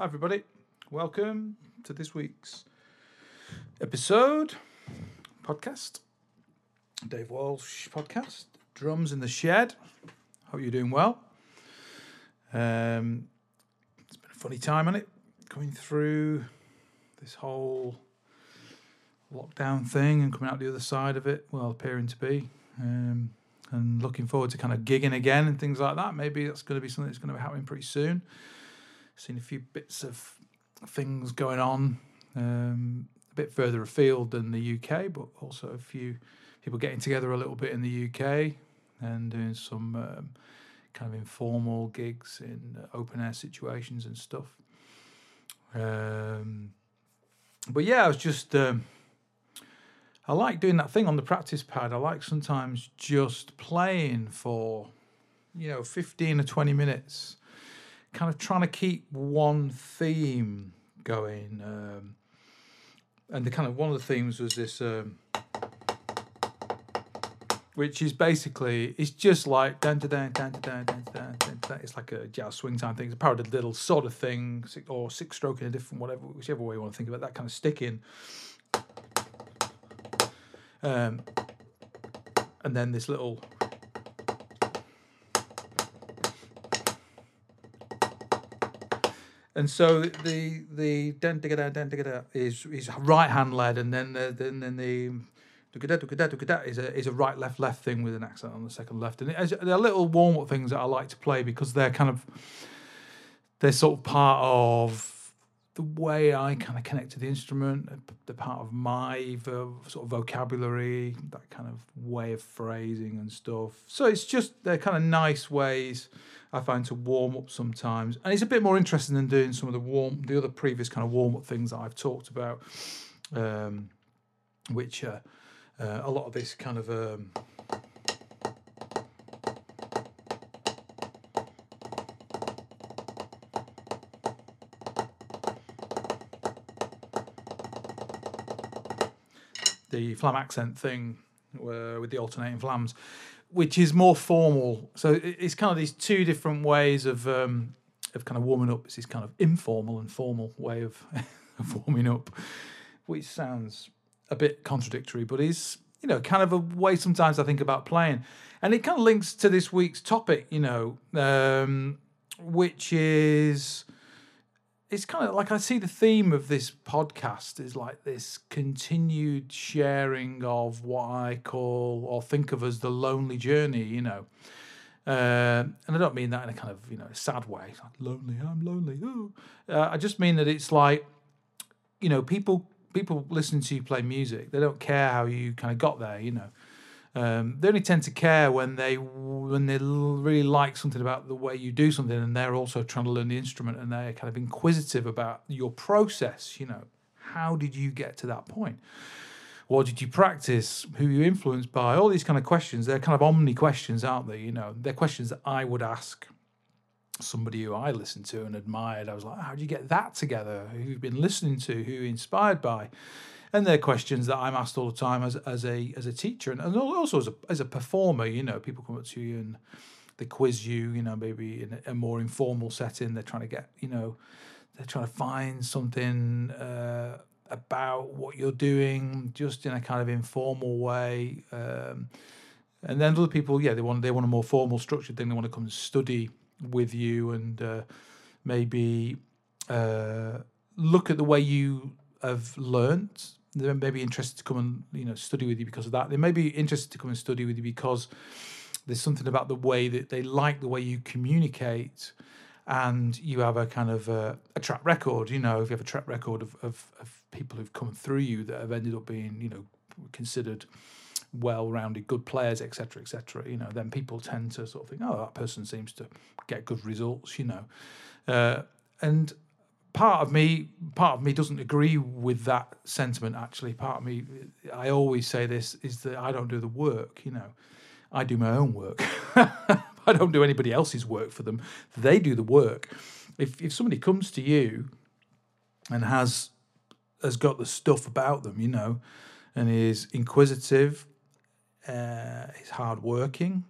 Hi, everybody. Welcome to this week's episode podcast. Dave Walsh podcast. Drums in the shed. Hope you're doing well. Um, it's been a funny time, hasn't it? Going through this whole lockdown thing and coming out the other side of it. Well, appearing to be. Um, and looking forward to kind of gigging again and things like that. Maybe that's going to be something that's going to be happening pretty soon. Seen a few bits of things going on um, a bit further afield than the UK, but also a few people getting together a little bit in the UK and doing some um, kind of informal gigs in open air situations and stuff. Um, but yeah, I was just. Um, I like doing that thing on the practice pad. I like sometimes just playing for, you know, 15 or 20 minutes, kind of trying to keep one theme going. Um, and the kind of one of the themes was this, um, which is basically it's just like dun dun dun dun dun dun dun. It's like a jazz swing time thing. It's a little sort of thing, or six stroke in a different whatever, whichever way you want to think about that kind of sticking. Um, and then this little and so the the den is is right hand led, and then the, then then the is a is a right left left thing with an accent on the second left, and it, they're little warm up things that I like to play because they're kind of they're sort of part of the way I kind of connect to the instrument, the part of my sort of vocabulary, that kind of way of phrasing and stuff. So it's just they're kind of nice ways I find to warm up sometimes, and it's a bit more interesting than doing some of the warm, the other previous kind of warm up things that I've talked about, um, which uh, uh, a lot of this kind of. Um, the flam accent thing uh, with the alternating flams, which is more formal. So it's kind of these two different ways of um, of kind of warming up. It's this kind of informal and formal way of, of warming up, which sounds a bit contradictory, but is you know kind of a way sometimes I think about playing, and it kind of links to this week's topic, you know, um, which is it's kind of like I see the theme of this podcast is like this continued sharing of what I call or think of as the lonely journey, you know. Uh, and I don't mean that in a kind of you know sad way, it's like lonely, I'm lonely. Ooh. Uh, I just mean that it's like, you know, people people listen to you play music. They don't care how you kind of got there, you know. Um, they only tend to care when they when they really like something about the way you do something, and they're also trying to learn the instrument, and they're kind of inquisitive about your process. You know, how did you get to that point? What did you practice? Who you influenced by? All these kind of questions. They're kind of omni questions, aren't they? You know, they're questions that I would ask somebody who I listened to and admired. I was like, how did you get that together? Who you've been listening to? Who you inspired by? And they're questions that I'm asked all the time as as a as a teacher and, and also as a as a performer. You know, people come up to you and they quiz you. You know, maybe in a, more informal setting, they're trying to get you know, they're trying to find something. Uh, about what you're doing, just in a kind of informal way, um, and then other people, yeah, they want they want a more formal, structured thing. They want to come and study with you and uh, maybe uh, look at the way you have learnt they may be interested to come and you know study with you because of that. They may be interested to come and study with you because there's something about the way that they like the way you communicate, and you have a kind of a, a track record. You know, if you have a track record of, of, of people who've come through you that have ended up being you know considered well-rounded, good players, etc., etc. You know, then people tend to sort of think, oh, that person seems to get good results. You know, uh, and part of me part of me doesn't agree with that sentiment actually. Part of me i always say this is that i don't do the work you know. I do my own work. I don't do anybody else's work for them. They do the work. If if somebody comes to you and has has got the stuff about them you know and is inquisitive uh, is hardworking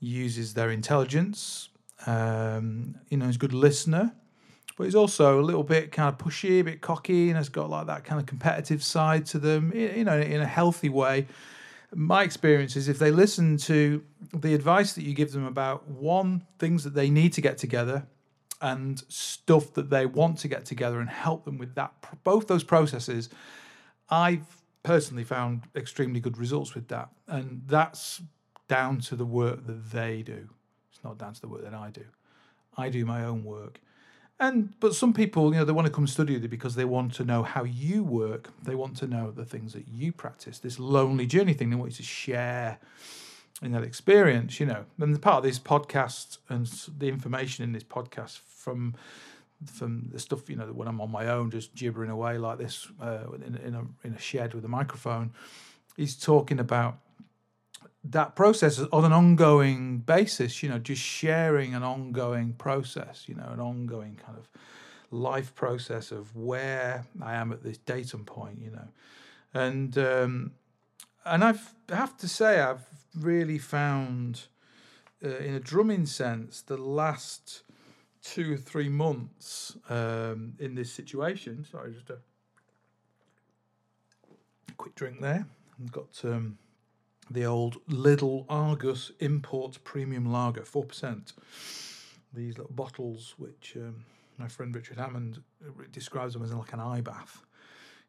uses their intelligence um, you know is a good listener but he's also a little bit kind of pushy, a bit cocky, and has got like that kind of competitive side to them, you know, in a healthy way. My experience is if they listen to the advice that you give them about one, things that they need to get together, and stuff that they want to get together, and help them with that, both those processes, I've personally found extremely good results with that. And that's down to the work that they do. It's not down to the work that I do. I do my own work. And but some people, you know, they want to come study with you because they want to know how you work. They want to know the things that you practice. This lonely journey thing. They want you to share in that experience, you know. And part of this podcast and the information in this podcast from from the stuff, you know, when I'm on my own, just gibbering away like this uh, in, in a in a shed with a microphone, he's talking about that process is on an ongoing basis, you know, just sharing an ongoing process, you know, an ongoing kind of life process of where I am at this datum point, you know, and um, and I've I have to say I've really found, uh, in a drumming sense, the last two or three months um, in this situation. Sorry, just a quick drink there. I've got. Um, the old Lidl Argus Import Premium Lager, 4%. These little bottles, which um, my friend Richard Hammond describes them as like an eye bath.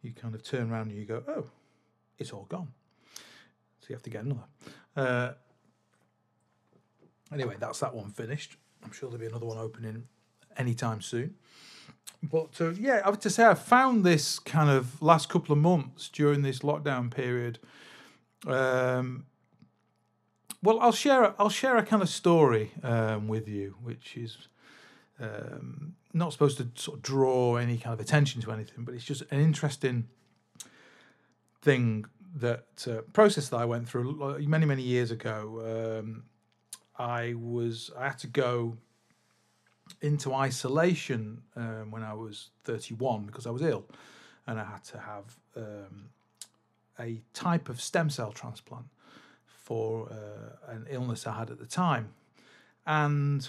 You kind of turn around and you go, oh, it's all gone. So you have to get another. Uh, anyway, that's that one finished. I'm sure there'll be another one opening anytime soon. But uh, yeah, I have to say, I found this kind of last couple of months during this lockdown period um, well, I'll share. I'll share a kind of story um, with you, which is um, not supposed to sort of draw any kind of attention to anything, but it's just an interesting thing that uh, process that I went through many many years ago. Um, I was I had to go into isolation um, when I was 31 because I was ill, and I had to have um, a type of stem cell transplant for uh, an illness I had at the time. And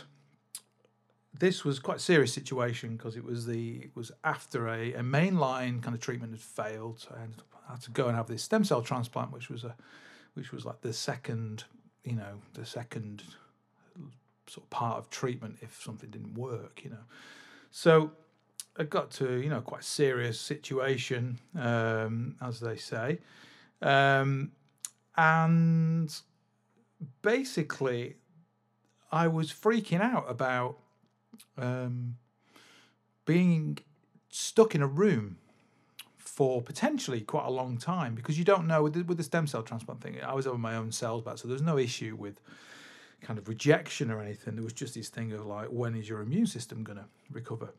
this was quite a serious situation because it was the it was after a, a mainline kind of treatment had failed. So I, ended up, I had to go and have this stem cell transplant, which was a which was like the second, you know, the second sort of part of treatment if something didn't work, you know. So it got to you know quite serious situation, um, as they say, um, and basically, I was freaking out about um, being stuck in a room for potentially quite a long time because you don't know with the, with the stem cell transplant thing. I was having my own cells back, so there's no issue with kind of rejection or anything. There was just this thing of like, when is your immune system going to recover?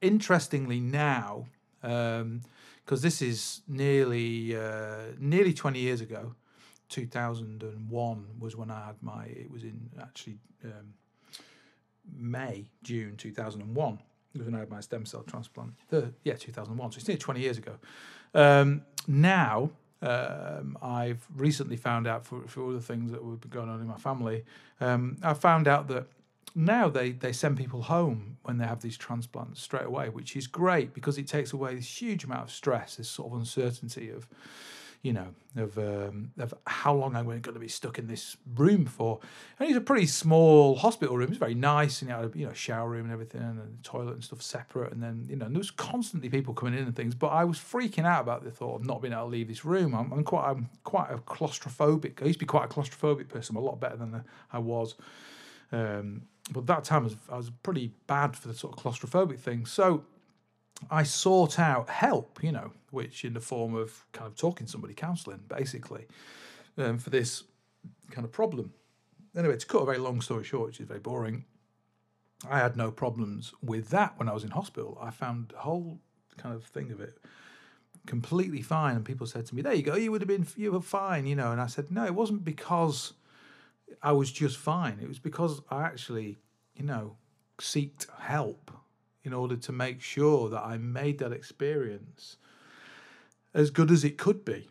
Interestingly now, because um, this is nearly uh, nearly 20 years ago, 2001 was when I had my. It was in actually um, May June 2001 was when I had my stem cell transplant. The, yeah, 2001. So it's nearly 20 years ago. Um, now. Um, I've recently found out for, for all the things that were going on in my family. Um, I found out that now they, they send people home when they have these transplants straight away, which is great because it takes away this huge amount of stress, this sort of uncertainty of, you know, of um, of how long I'm going to be stuck in this room for. And it's a pretty small hospital room. It's very nice, and you know, you know, shower room and everything, and a toilet and stuff separate. And then you know, there was constantly people coming in and things. But I was freaking out about the thought of not being able to leave this room. I'm, I'm quite I'm quite a claustrophobic. I used to be quite a claustrophobic person, a lot better than I was. Um, but that time I was, I was pretty bad for the sort of claustrophobic thing. So I sought out help, you know, which in the form of kind of talking to somebody, counselling, basically, um, for this kind of problem. Anyway, to cut a very long story short, which is very boring, I had no problems with that when I was in hospital. I found the whole kind of thing of it completely fine. And people said to me, There you go, you would have been, you were fine, you know. And I said, No, it wasn't because I was just fine. It was because I actually, you know, sought help in order to make sure that I made that experience as good as it could be.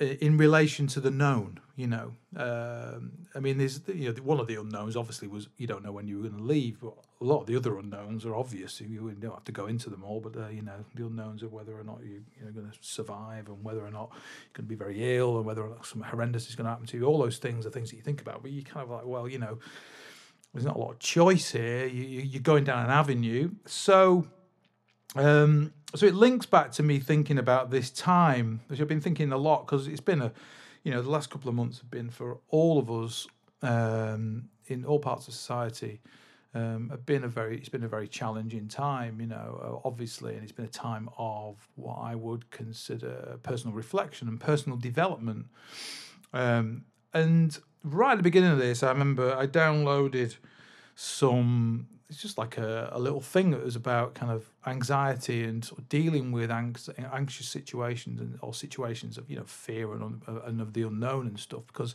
In relation to the known. You know, um, I mean, there's you know one of the unknowns obviously was you don't know when you're going to leave, but a lot of the other unknowns are obvious. You don't have to go into them all, but uh, you know the unknowns of whether or not you, you're going to survive, and whether or not you're going to be very ill, and whether or not horrendous is going to happen to you. All those things are things that you think about, but you kind of like, well, you know, there's not a lot of choice here. You, you're going down an avenue, so. Um, so it links back to me thinking about this time, which I've been thinking a lot because it's been a, you know, the last couple of months have been for all of us um, in all parts of society. Um, have been a very it's been a very challenging time, you know, obviously, and it's been a time of what I would consider personal reflection and personal development. Um, and right at the beginning of this, I remember I downloaded some it's just like a, a little thing that was about kind of anxiety and sort of dealing with anx- anxious situations and or situations of you know fear and, and of the unknown and stuff because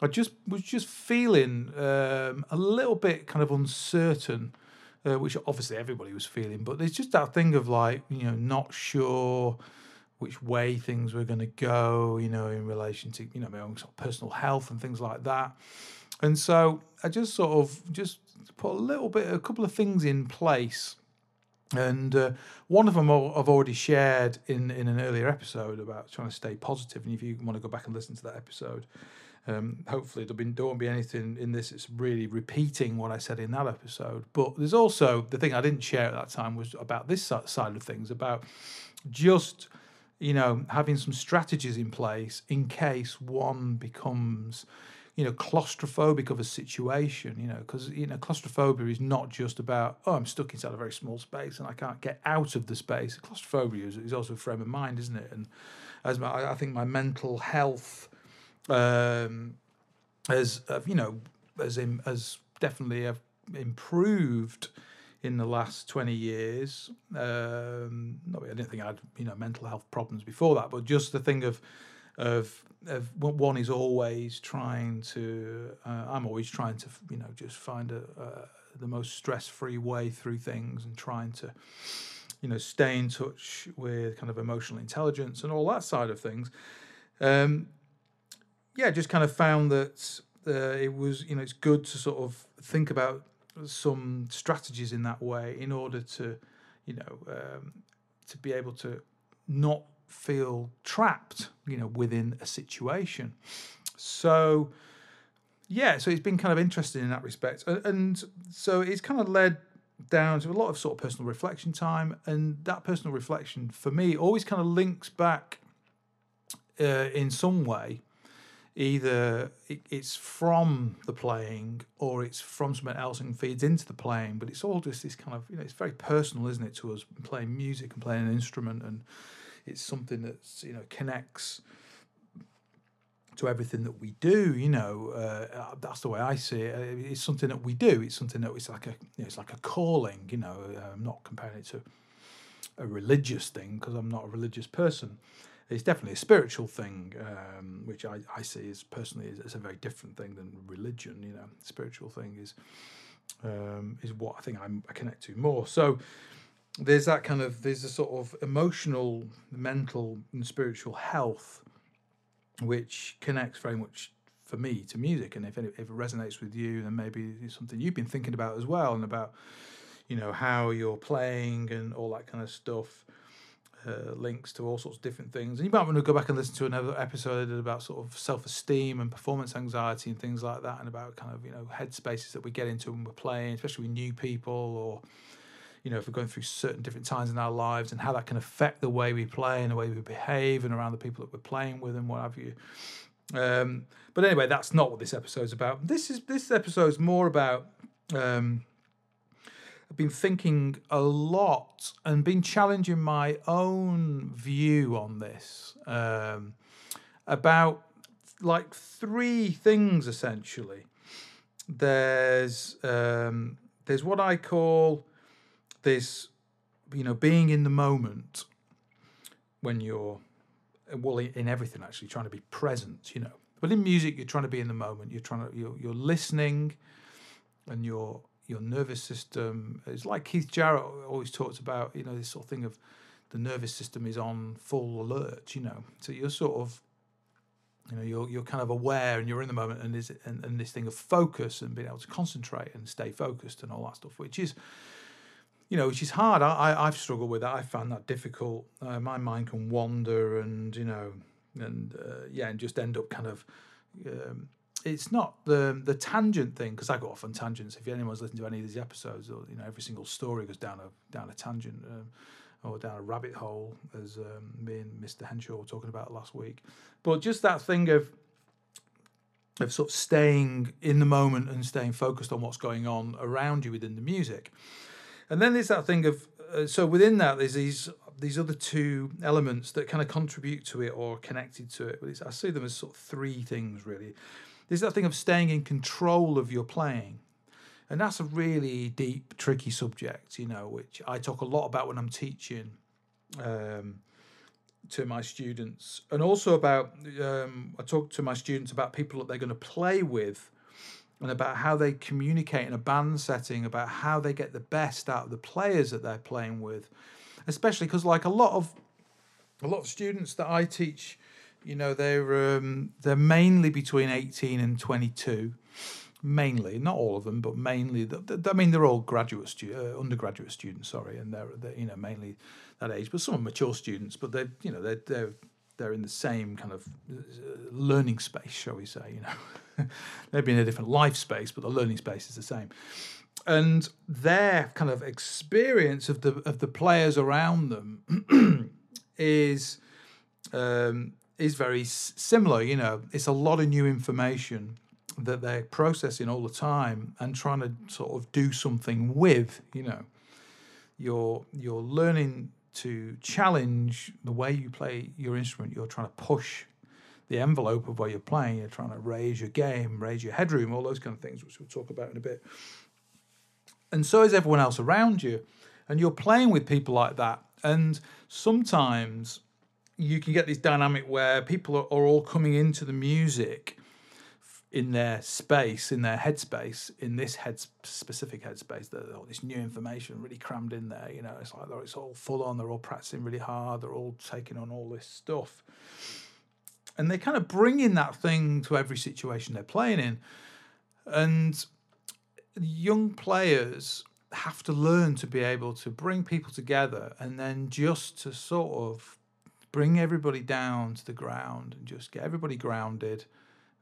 I just was just feeling um, a little bit kind of uncertain, uh, which obviously everybody was feeling, but there's just that thing of like you know not sure which way things were going to go, you know, in relation to you know my own sort of personal health and things like that. And so I just sort of just put a little bit, a couple of things in place. And uh, one of them I've already shared in, in an earlier episode about trying to stay positive. And if you want to go back and listen to that episode, um, hopefully there'll be, won't be anything in this It's really repeating what I said in that episode. But there's also the thing I didn't share at that time was about this side of things, about just you know having some strategies in place in case one becomes you know, claustrophobic of a situation, you know, because, you know, claustrophobia is not just about, oh, I'm stuck inside a very small space and I can't get out of the space. Claustrophobia is, is also a frame of mind, isn't it? And as my, I think my mental health um, has, uh, you know, as in, as definitely have improved in the last 20 years. Um, I didn't think I had, you know, mental health problems before that, but just the thing of of one is always trying to uh, I'm always trying to you know just find a, uh, the most stress free way through things and trying to you know stay in touch with kind of emotional intelligence and all that side of things. Um, yeah just kind of found that uh, it was you know it's good to sort of think about some strategies in that way in order to you know um, to be able to not feel trapped, you know, within a situation. So, yeah, so it's been kind of interesting in that respect, and so it's kind of led down to a lot of sort of personal reflection time, and that personal reflection for me always kind of links back uh, in some way. Either it's from the playing or it's from something else and feeds into the playing, but it's all just this kind of you know it's very personal, isn't it, to us playing music and playing an instrument and it's something that's you know connects to everything that we do. You know, uh, that's the way I see it. It's something that we do. It's something that it's like a you know, it's like a calling. You know, I'm not comparing it to a religious thing because I'm not a religious person. It's definitely a spiritual thing, um, which I, I see as personally as, as, a very different thing than religion. You know, spiritual thing is um, is what I think I'm, I connect to more. So there's that kind of there's a sort of emotional, mental, and spiritual health, which connects very much for me to music. And if it, if it resonates with you, then maybe it's something you've been thinking about as well, and about you know how you're playing and all that kind of stuff. Uh, links to all sorts of different things. And you might want to go back and listen to another episode about sort of self esteem and performance anxiety and things like that, and about kind of you know headspaces that we get into when we're playing, especially with new people or you know, if we're going through certain different times in our lives and how that can affect the way we play and the way we behave and around the people that we're playing with and what have you. Um, but anyway, that's not what this episode is about. This is this episode is more about. Um, I've been thinking a lot and been challenging my own view on this um, about like three things essentially. There's um, there's what I call this, you know, being in the moment when you're, well, in everything actually, trying to be present, you know. But in music, you're trying to be in the moment. You're trying to, you're, you're listening, and your your nervous system is like Keith Jarrett always talks about. You know, this sort of thing of the nervous system is on full alert. You know, so you're sort of You know, you're you're kind of aware and you're in the moment, and this and, and this thing of focus and being able to concentrate and stay focused and all that stuff, which is you know, which is hard. I, I have struggled with that. I found that difficult. Uh, my mind can wander, and you know, and uh, yeah, and just end up kind of. Um, it's not the the tangent thing because I go off on tangents. If anyone's listened to any of these episodes, or you know, every single story goes down a down a tangent um, or down a rabbit hole, as um, me and Mr. Henshaw were talking about last week. But just that thing of of sort of staying in the moment and staying focused on what's going on around you within the music. And then there's that thing of uh, so within that there's these these other two elements that kind of contribute to it or connected to it. But I see them as sort of three things really. There's that thing of staying in control of your playing. And that's a really deep, tricky subject, you know, which I talk a lot about when I'm teaching um, to my students. And also about, um, I talk to my students about people that they're going to play with and about how they communicate in a band setting, about how they get the best out of the players that they're playing with, especially because like a lot of a lot of students that I teach, you know, they're um, they're mainly between eighteen and twenty two, mainly not all of them, but mainly. I mean, they're all graduate stu- uh, undergraduate students, sorry, and they're, they're you know mainly that age, but some are mature students, but they're you know they're they're they're in the same kind of uh, learning space, shall we say? You know, maybe in a different life space, but the learning space is the same. And their kind of experience of the of the players around them is um, is very similar. You know, it's a lot of new information that they're processing all the time and trying to sort of do something with. You know, you're you're learning to challenge the way you play your instrument. You're trying to push the envelope of where you're playing. You're trying to raise your game, raise your headroom, all those kind of things, which we'll talk about in a bit. And so is everyone else around you. And you're playing with people like that. And sometimes you can get this dynamic where people are, are all coming into the music in their space, in their headspace, in this head specific headspace, that all this new information really crammed in there. You know, it's like it's all full on. They're all practicing really hard. They're all taking on all this stuff, and they kind of bring in that thing to every situation they're playing in. And young players have to learn to be able to bring people together, and then just to sort of bring everybody down to the ground and just get everybody grounded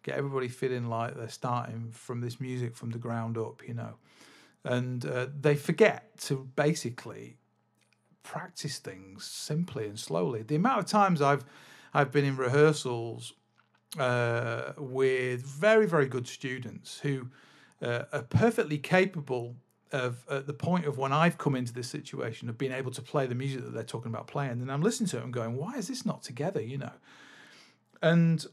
get everybody feeling like they're starting from this music from the ground up, you know. And uh, they forget to basically practice things simply and slowly. The amount of times I've I've been in rehearsals uh, with very very good students who uh, are perfectly capable of at the point of when I've come into this situation of being able to play the music that they're talking about playing, and I'm listening to it and going, why is this not together? You know, and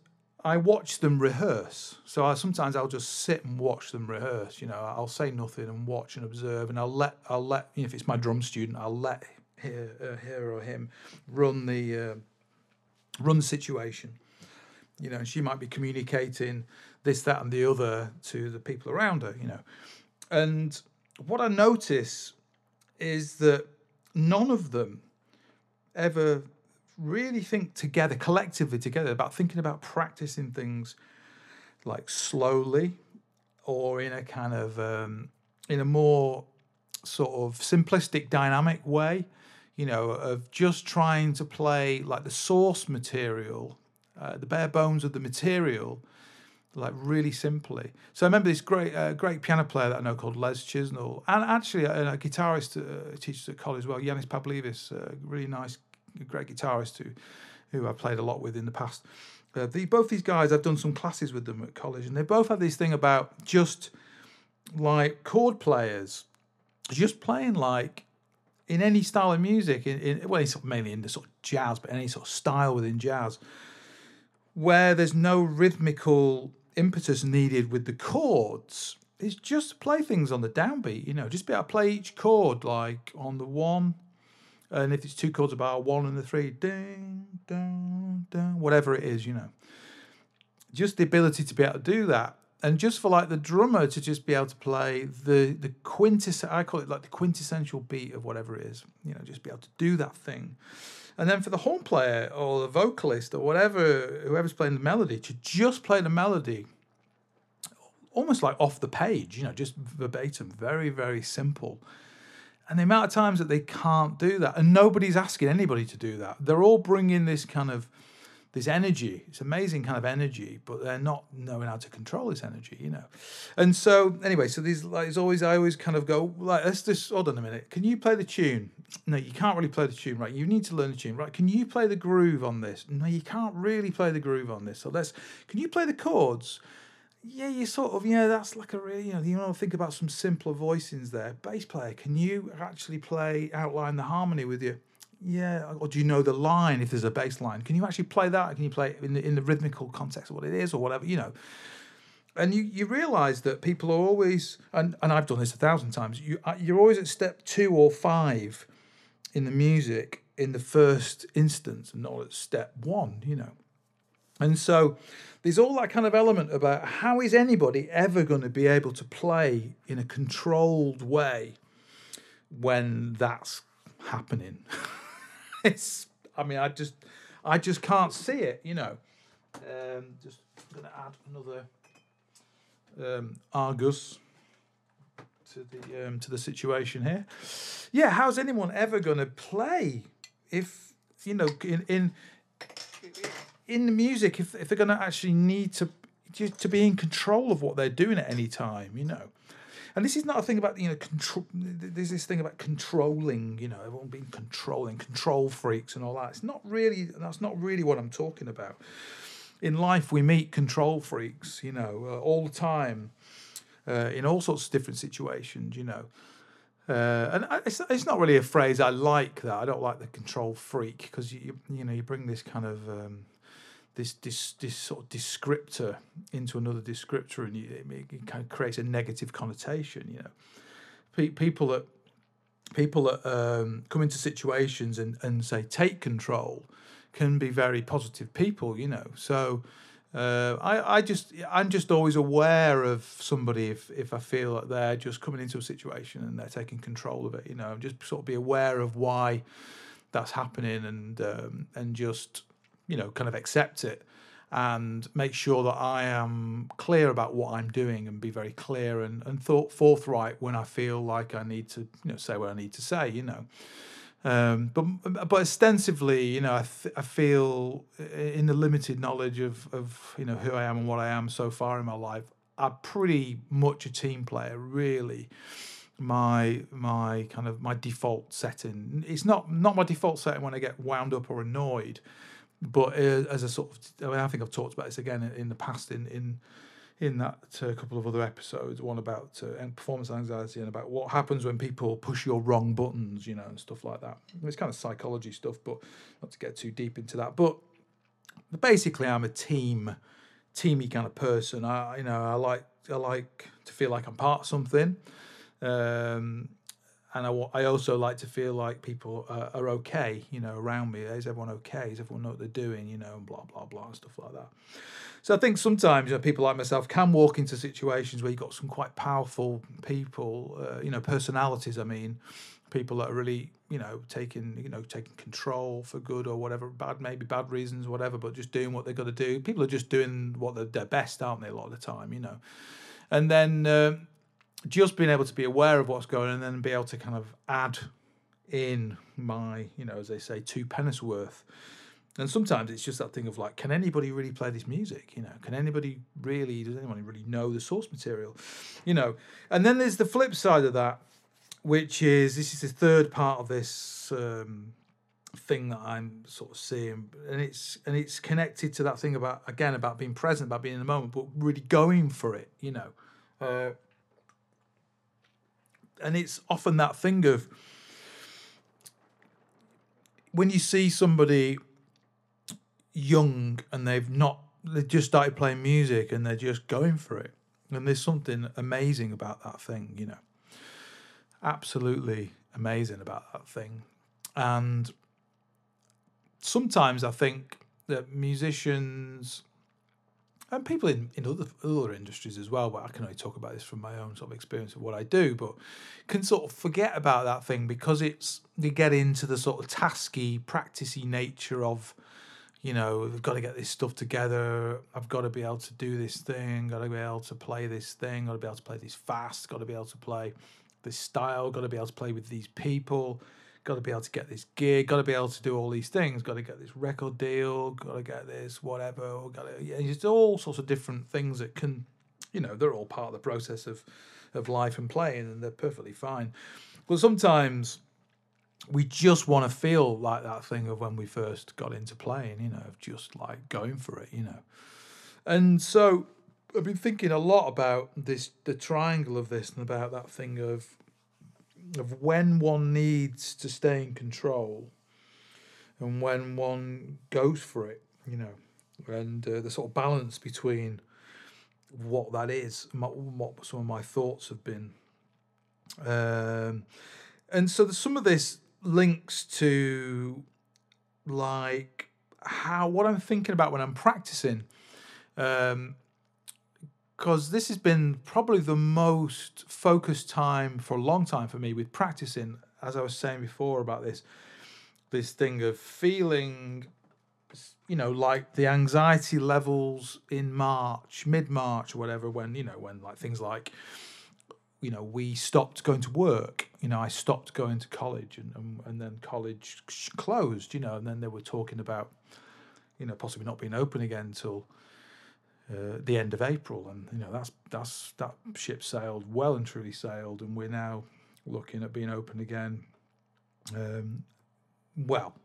I watch them rehearse. So I, sometimes I'll just sit and watch them rehearse. You know, I'll say nothing and watch and observe, and I'll let I'll let you know, if it's my drum student, I'll let her, uh, her or him run the uh, run situation. You know, she might be communicating this, that, and the other to the people around her. You know, and what I notice is that none of them ever really think together, collectively together, about thinking about practicing things like slowly or in a kind of um, in a more sort of simplistic dynamic way you know of just trying to play like the source material uh, the bare bones of the material like really simply so i remember this great uh, great piano player that i know called les chisnall and actually a, a guitarist uh, teaches at college as well yanis pavlidis a really nice great guitarist who who I've played a lot with in the past. Uh, the, both these guys, I've done some classes with them at college, and they both have this thing about just like chord players, just playing like in any style of music. In, in well, it's mainly in the sort of jazz, but any sort of style within jazz, where there's no rhythmical impetus needed with the chords. It's just play things on the downbeat, you know, just be able to play each chord like on the one, and if it's two chords about one and the three, ding, ding, ding, whatever it is, you know. Just the ability to be able to do that. And just for like the drummer to just be able to play the the quintess I call it like the quintessential beat of whatever it is, you know, just be able to do that thing. And then for the horn player or the vocalist or whatever, whoever's playing the melody, to just play the melody almost like off the page, you know, just verbatim, very, very simple. And the amount of times that they can't do that, and nobody's asking anybody to do that. They're all bringing this kind of this energy. It's amazing kind of energy, but they're not knowing how to control this energy, you know. And so anyway, so these like always I always kind of go like let's just hold on a minute. Can you play the tune? No, you can't really play the tune, right? You need to learn the tune, right? Can you play the groove on this? No, you can't really play the groove on this. So let's can you play the chords? Yeah, you sort of yeah. That's like a really you know you want to think about some simpler voicings there. Bass player, can you actually play outline the harmony with you? Yeah, or do you know the line if there's a bass line? Can you actually play that? Can you play in the, in the rhythmical context of what it is or whatever, you know? And you, you realize that people are always, and, and I've done this a thousand times, you, uh, you're always at step two or five in the music in the first instance and not at step one, you know? And so there's all that kind of element about how is anybody ever going to be able to play in a controlled way when that's happening? it's. I mean, I just, I just can't see it. You know. Um, just going to add another um, Argus to the um, to the situation here. Yeah, how's anyone ever going to play if you know in in in the music if if they're going to actually need to to be in control of what they're doing at any time? You know. And this is not a thing about you know control. There's this thing about controlling. You know, everyone being controlling, control freaks, and all that. It's not really. That's not really what I'm talking about. In life, we meet control freaks. You know, uh, all the time, uh, in all sorts of different situations. You know. Uh, and it's, it's not really a phrase I like that. I don't like the control freak because you you know you bring this kind of um, this this this sort of descriptor into another descriptor, and you, it, kind of creates a negative connotation. You know, Pe- people that people that um, come into situations and and say take control can be very positive people. You know, so. Uh, I, I just I'm just always aware of somebody if, if I feel that they're just coming into a situation and they're taking control of it, you know, just sort of be aware of why that's happening and um, and just you know, kind of accept it and make sure that I am clear about what I'm doing and be very clear and, and thought forthright when I feel like I need to, you know, say what I need to say, you know. Um, but but ostensively, you know, I, th- I feel in the limited knowledge of, of you know who I am and what I am so far in my life, I'm pretty much a team player. Really, my my kind of my default setting. It's not not my default setting when I get wound up or annoyed but uh, as a sort of, I, mean, I think I've talked about this again in, in the past in in in that uh, couple of other episodes, one about uh, performance anxiety and about what happens when people push your wrong buttons, you know, and stuff like that. It's kind of psychology stuff, but not to get too deep into that. But basically, I'm a team, teamy kind of person. I, you know, I like I like to feel like I'm part of something. Um, and I, I also like to feel like people are, are okay, you know, around me. Is everyone okay? Does everyone know what they're doing, you know, and blah, blah, blah, and stuff like that. So I think sometimes you know, people like myself can walk into situations where you've got some quite powerful people, uh, you know, personalities, I mean, people that are really, you know, taking, you know, taking control for good or whatever, bad, maybe bad reasons, whatever, but just doing what they've got to do. People are just doing what they're, they're best, aren't they, a lot of the time, you know. And then, uh, just being able to be aware of what's going on and then be able to kind of add in my, you know, as they say, two pennies worth. And sometimes it's just that thing of like, can anybody really play this music? You know, can anybody really, does anyone really know the source material? You know, and then there's the flip side of that, which is this is the third part of this um, thing that I'm sort of seeing, and it's and it's connected to that thing about again about being present, about being in the moment, but really going for it. You know, uh, and it's often that thing of when you see somebody young and they've not they just started playing music and they're just going for it and there's something amazing about that thing you know. Absolutely amazing about that thing. And sometimes i think that musicians and people in, in other other industries as well. But I can only talk about this from my own sort of experience of what I do. But can sort of forget about that thing because it's you get into the sort of tasky, practicey nature of, you know, I've got to get this stuff together. I've got to be able to do this thing. Got to be able to play this thing. Got to be able to play this fast. Got to be able to play this style. Got to be able to play with these people got to be able to get this gig, got to be able to do all these things, got to get this record deal, got to get this whatever, got to, yeah, it's all sorts of different things that can, you know, they're all part of the process of of life and playing, and they're perfectly fine. But sometimes we just want to feel like that thing of when we first got into playing, you know, of just like going for it, you know. And so I've been thinking a lot about this, the triangle of this, and about that thing of of when one needs to stay in control and when one goes for it, you know, and uh, the sort of balance between what that is, what some of my thoughts have been. Um, and so some of this links to like how what I'm thinking about when I'm practicing. Um, because this has been probably the most focused time for a long time for me with practicing as i was saying before about this this thing of feeling you know like the anxiety levels in march mid-march or whatever when you know when like things like you know we stopped going to work you know i stopped going to college and, and, and then college closed you know and then they were talking about you know possibly not being open again until uh, the end of April, and you know that's that's that ship sailed well and truly sailed, and we're now looking at being open again. Um, well,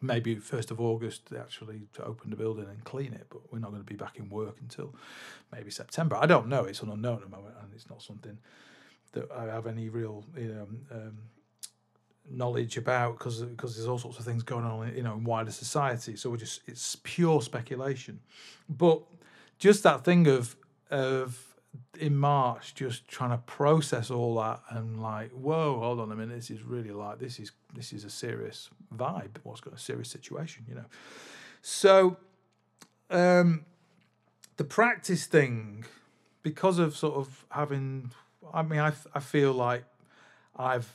maybe first of August actually to open the building and clean it, but we're not going to be back in work until maybe September. I don't know; it's an unknown at the moment, and it's not something that I have any real you know, um, knowledge about because because there's all sorts of things going on you know in wider society. So we're just it's pure speculation, but just that thing of of in March, just trying to process all that and like, whoa, hold on a minute, this is really like this is this is a serious vibe. What's got a serious situation, you know? So, um, the practice thing, because of sort of having, I mean, I I feel like I've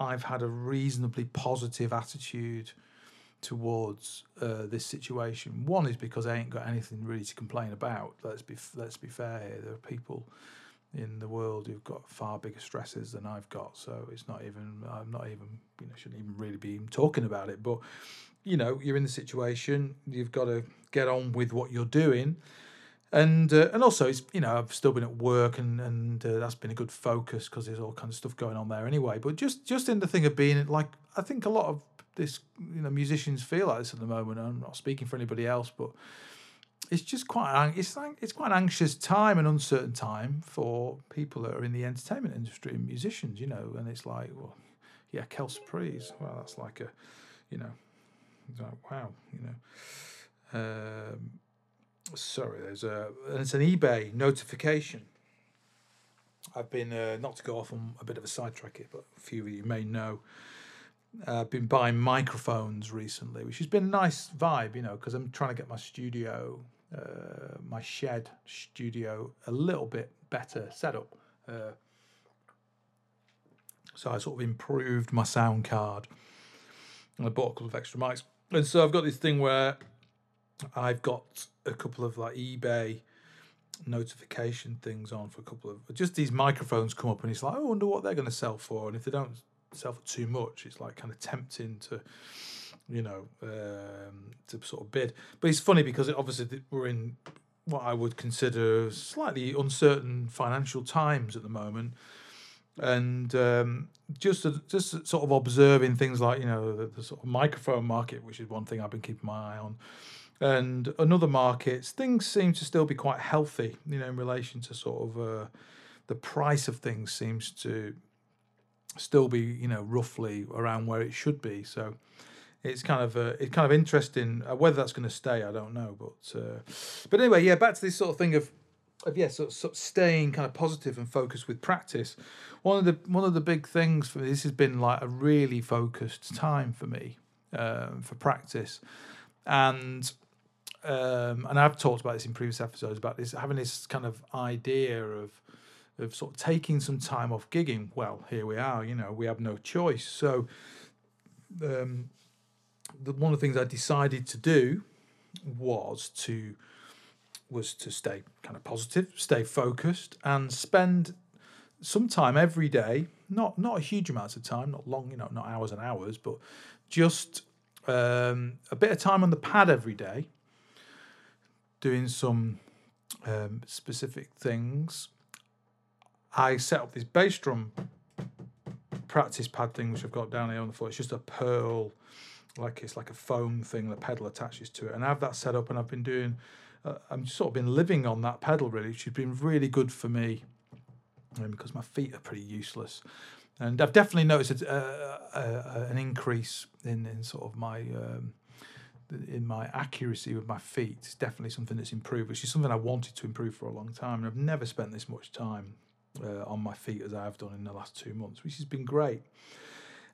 I've had a reasonably positive attitude towards uh, this situation. One is because I ain't got anything really to complain about. Let's be let's be fair here. There are people in the world who've got far bigger stresses than I've got. So it's not even I'm not even you know shouldn't even really be talking about it. But you know you're in the situation. You've got to get on with what you're doing. And uh, and also it's you know I've still been at work and and uh, that's been a good focus because there's all kinds of stuff going on there anyway. But just just in the thing of being like I think a lot of this you know musicians feel like this at the moment. I'm not speaking for anybody else, but it's just quite it's it's quite an anxious time and uncertain time for people that are in the entertainment industry and musicians, you know. And it's like, well, yeah, Kel Surprise. Well, that's like a, you know, like, wow, you know. Um, sorry, there's a it's an eBay notification. I've been uh, not to go off on a bit of a sidetrack here, but a few of you may know uh, I've been buying microphones recently, which has been a nice vibe, you know, because I'm trying to get my studio, uh, my shed studio, a little bit better set up. Uh, so I sort of improved my sound card, and I bought a couple of extra mics, and so I've got this thing where I've got a couple of like eBay notification things on for a couple of just these microphones come up and it's like I wonder what they're going to sell for and if they don't sell for too much. It's like kind of tempting to, you know, um, to sort of bid. But it's funny because it, obviously we're in what I would consider slightly uncertain financial times at the moment. And um, just just sort of observing things like you know the, the sort of microphone market, which is one thing I've been keeping my eye on, and another markets, things seem to still be quite healthy. You know, in relation to sort of uh, the price of things seems to still be you know roughly around where it should be. So it's kind of uh, it's kind of interesting uh, whether that's going to stay. I don't know, but uh, but anyway, yeah. Back to this sort of thing of of yeah, sort of, sort of staying kind of positive and focused with practice. One of the one of the big things for me, this has been like a really focused time for me um, for practice, and um, and I've talked about this in previous episodes about this having this kind of idea of of sort of taking some time off gigging. Well, here we are. You know, we have no choice. So, um, the, one of the things I decided to do was to was to stay kind of positive, stay focused, and spend some time every day. Not not a huge amounts of time, not long, you know, not hours and hours, but just um, a bit of time on the pad every day, doing some um, specific things. I set up this bass drum practice pad thing, which I've got down here on the floor. It's just a pearl, like it's like a foam thing. The pedal attaches to it, and I have that set up, and I've been doing. Uh, I'm sort of been living on that pedal really, has been really good for me, um, because my feet are pretty useless and I've definitely noticed a, a, an increase in, in sort of my um, in my accuracy with my feet. It's definitely something that's improved, which is something I wanted to improve for a long time, and I've never spent this much time uh, on my feet as I have done in the last two months, which has been great.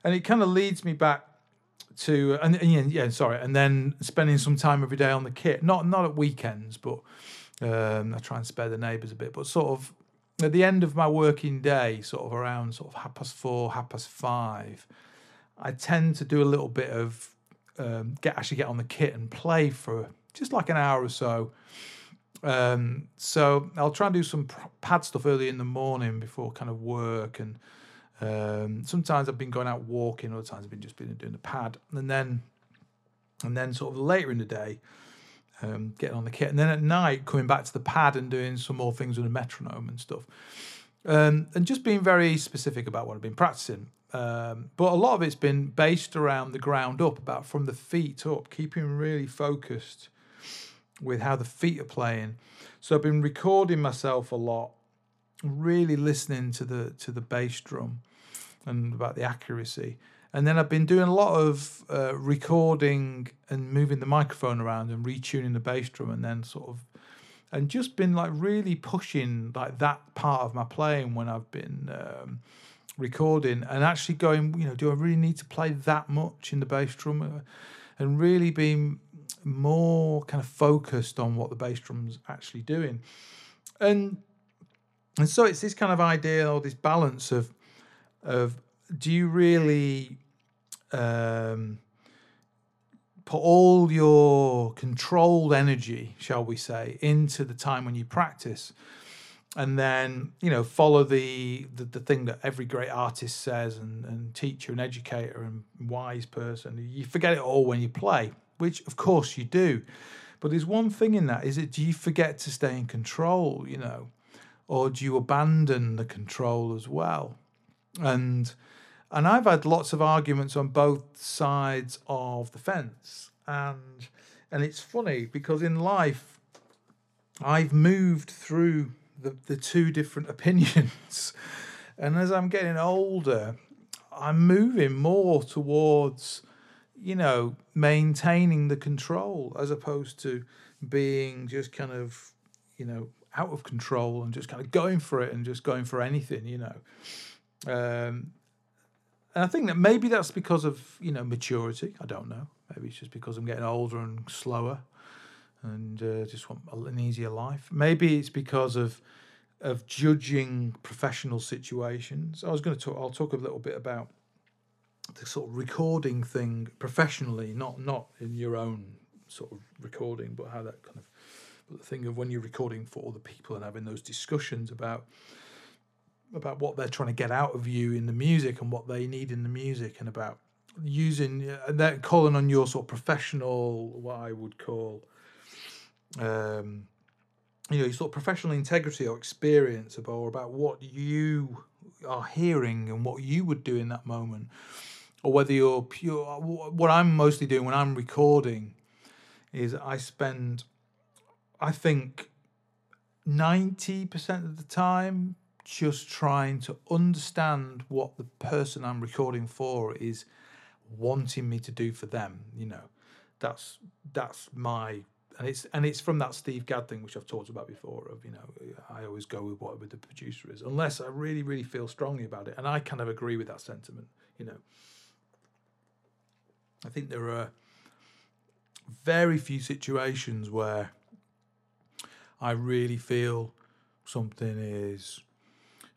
And it kind of leads me back to and, and yeah, yeah, sorry, and then spending some time every day on the kit, not not at weekends, but um, I try and spare the neighbours a bit, but sort of at the end of my working day, sort of around sort of half past four, half past five, I tend to do a little bit of um, get actually get on the kit and play for just like an hour or so. Um, so I'll try and do some pad stuff early in the morning before kind of work, and um, sometimes I've been going out walking, other times I've been just been doing the pad, and then and then sort of later in the day, um, getting on the kit, and then at night coming back to the pad and doing some more things with a metronome and stuff, um, and just being very specific about what I've been practicing. Um, but a lot of it's been based around the ground up, about from the feet up, keeping really focused with how the feet are playing. So I've been recording myself a lot, really listening to the to the bass drum and about the accuracy. And then I've been doing a lot of uh, recording and moving the microphone around and retuning the bass drum, and then sort of, and just been like really pushing like that part of my playing when I've been um, recording, and actually going, you know, do I really need to play that much in the bass drum, uh, and really being more kind of focused on what the bass drum's actually doing, and and so it's this kind of idea or this balance of of do you really um, put all your controlled energy, shall we say, into the time when you practice, and then you know follow the the, the thing that every great artist says and, and teacher and educator and wise person. You forget it all when you play, which of course you do. But there's one thing in that: is it do you forget to stay in control? You know, or do you abandon the control as well? And and I've had lots of arguments on both sides of the fence. And and it's funny because in life I've moved through the, the two different opinions. and as I'm getting older, I'm moving more towards, you know, maintaining the control as opposed to being just kind of, you know, out of control and just kind of going for it and just going for anything, you know. Um, and I think that maybe that's because of you know maturity. I don't know. Maybe it's just because I'm getting older and slower, and uh, just want an easier life. Maybe it's because of of judging professional situations. I was going to talk. I'll talk a little bit about the sort of recording thing professionally, not not in your own sort of recording, but how that kind of the thing of when you're recording for other people and having those discussions about about what they're trying to get out of you in the music and what they need in the music and about using and then calling on your sort of professional what I would call um you know your sort of professional integrity or experience about or about what you are hearing and what you would do in that moment or whether you're pure what I'm mostly doing when I'm recording is I spend I think 90% of the time just trying to understand what the person I'm recording for is wanting me to do for them. You know, that's that's my and it's and it's from that Steve Gadd thing which I've talked about before. Of you know, I always go with whatever the producer is, unless I really really feel strongly about it, and I kind of agree with that sentiment. You know, I think there are very few situations where I really feel something is,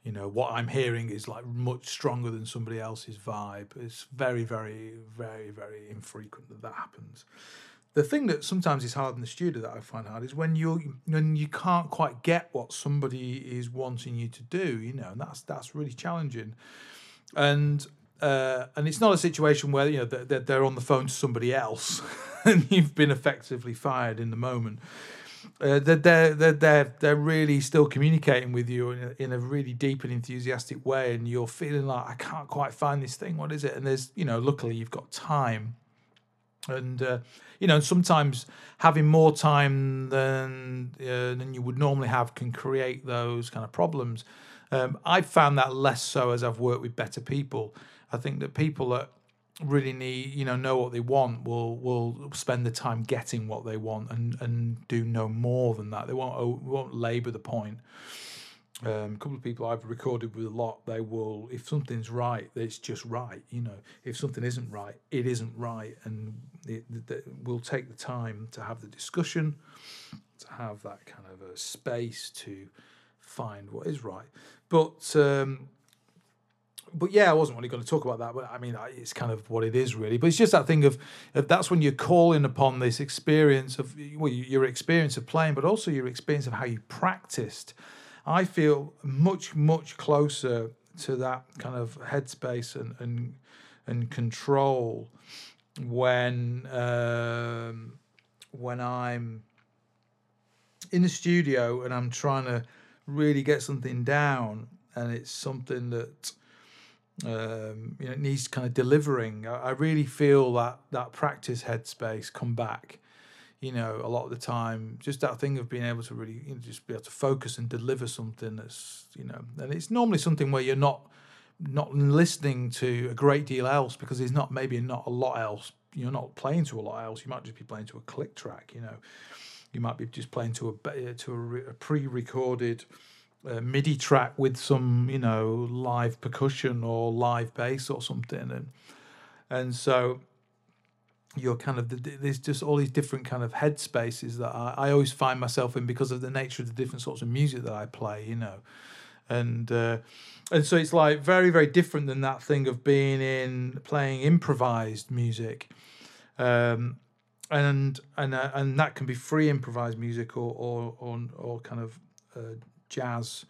you know, what I'm hearing is like much stronger than somebody else's vibe. It's very, very, very, very infrequent that that happens. The thing that sometimes is hard in the studio that I find hard is when you when you can't quite get what somebody is wanting you to do, you know, and that's that's really challenging. And uh, and it's not a situation where you know they're, they're on the phone to somebody else and you've been effectively fired in the moment. Uh, they're, they're, they're, they're really still communicating with you in a, in a really deep and enthusiastic way and you're feeling like i can't quite find this thing. What is it? And there's you know luckily you've got time and uh, you know sometimes having more time than uh, than you would normally have can create those kind of problems. Um, i've found that less so as i've worked with better people. I think that people that really need you know know what they want will will spend the time getting what they want and and do no more than that. They won't won't labor the point um, a couple of people I've recorded with a lot they will if something's right it's just right you know if something isn't right it isn't right and it, it, we'll take the time to have the discussion to have that kind of a space to find what is right but um, but yeah, I wasn't really going to talk about that. But I mean, it's kind of what it is, really. But it's just that thing of, of that's when you're calling upon this experience of well, your experience of playing, but also your experience of how you practiced. I feel much much closer to that kind of headspace and and and control when um, when I'm in the studio and I'm trying to really get something down, and it's something that um, you know, needs kind of delivering. I, I, really feel that that practice headspace come back. You know, a lot of the time, just that thing of being able to really you know, just be able to focus and deliver something that's you know, and it's normally something where you're not not listening to a great deal else because there's not maybe not a lot else. You're not playing to a lot else. You might just be playing to a click track. You know, you might be just playing to a uh, to a, a pre-recorded a MIDI track with some, you know, live percussion or live bass or something, and and so you're kind of there's just all these different kind of headspaces that I, I always find myself in because of the nature of the different sorts of music that I play, you know, and uh, and so it's like very very different than that thing of being in playing improvised music. Um, and and uh, and that can be free improvised music or or or, or kind of uh, jazz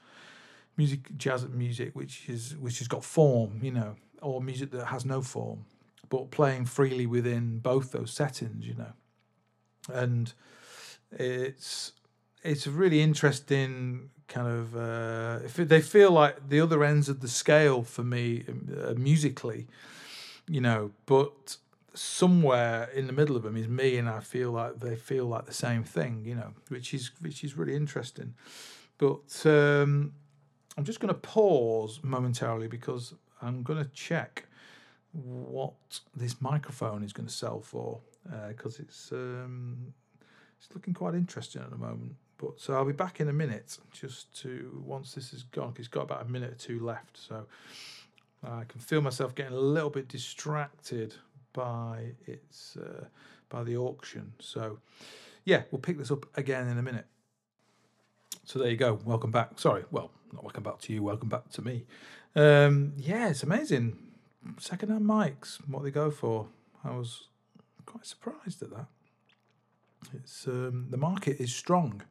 music, jazz music, which is which has got form, you know, or music that has no form, but playing freely within both those settings, you know, and it's it's a really interesting kind of uh, they feel like the other ends of the scale for me uh, musically, you know, but somewhere in the middle of them is me, and I feel like they feel like the same thing, you know, which is which is really interesting. But um, I'm just going to pause momentarily because I'm going to check what this microphone is going to sell for because uh, it's um, it's looking quite interesting at the moment. But so I'll be back in a minute just to once this is gone. It's got about a minute or two left, so I can feel myself getting a little bit distracted by its uh, by the auction. So yeah, we'll pick this up again in a minute. So there you go. Welcome back. Sorry, well, not welcome back to you. Welcome back to me. Um, yeah, it's amazing. Secondhand mics, what they go for. I was quite surprised at that. It's um, the market is strong.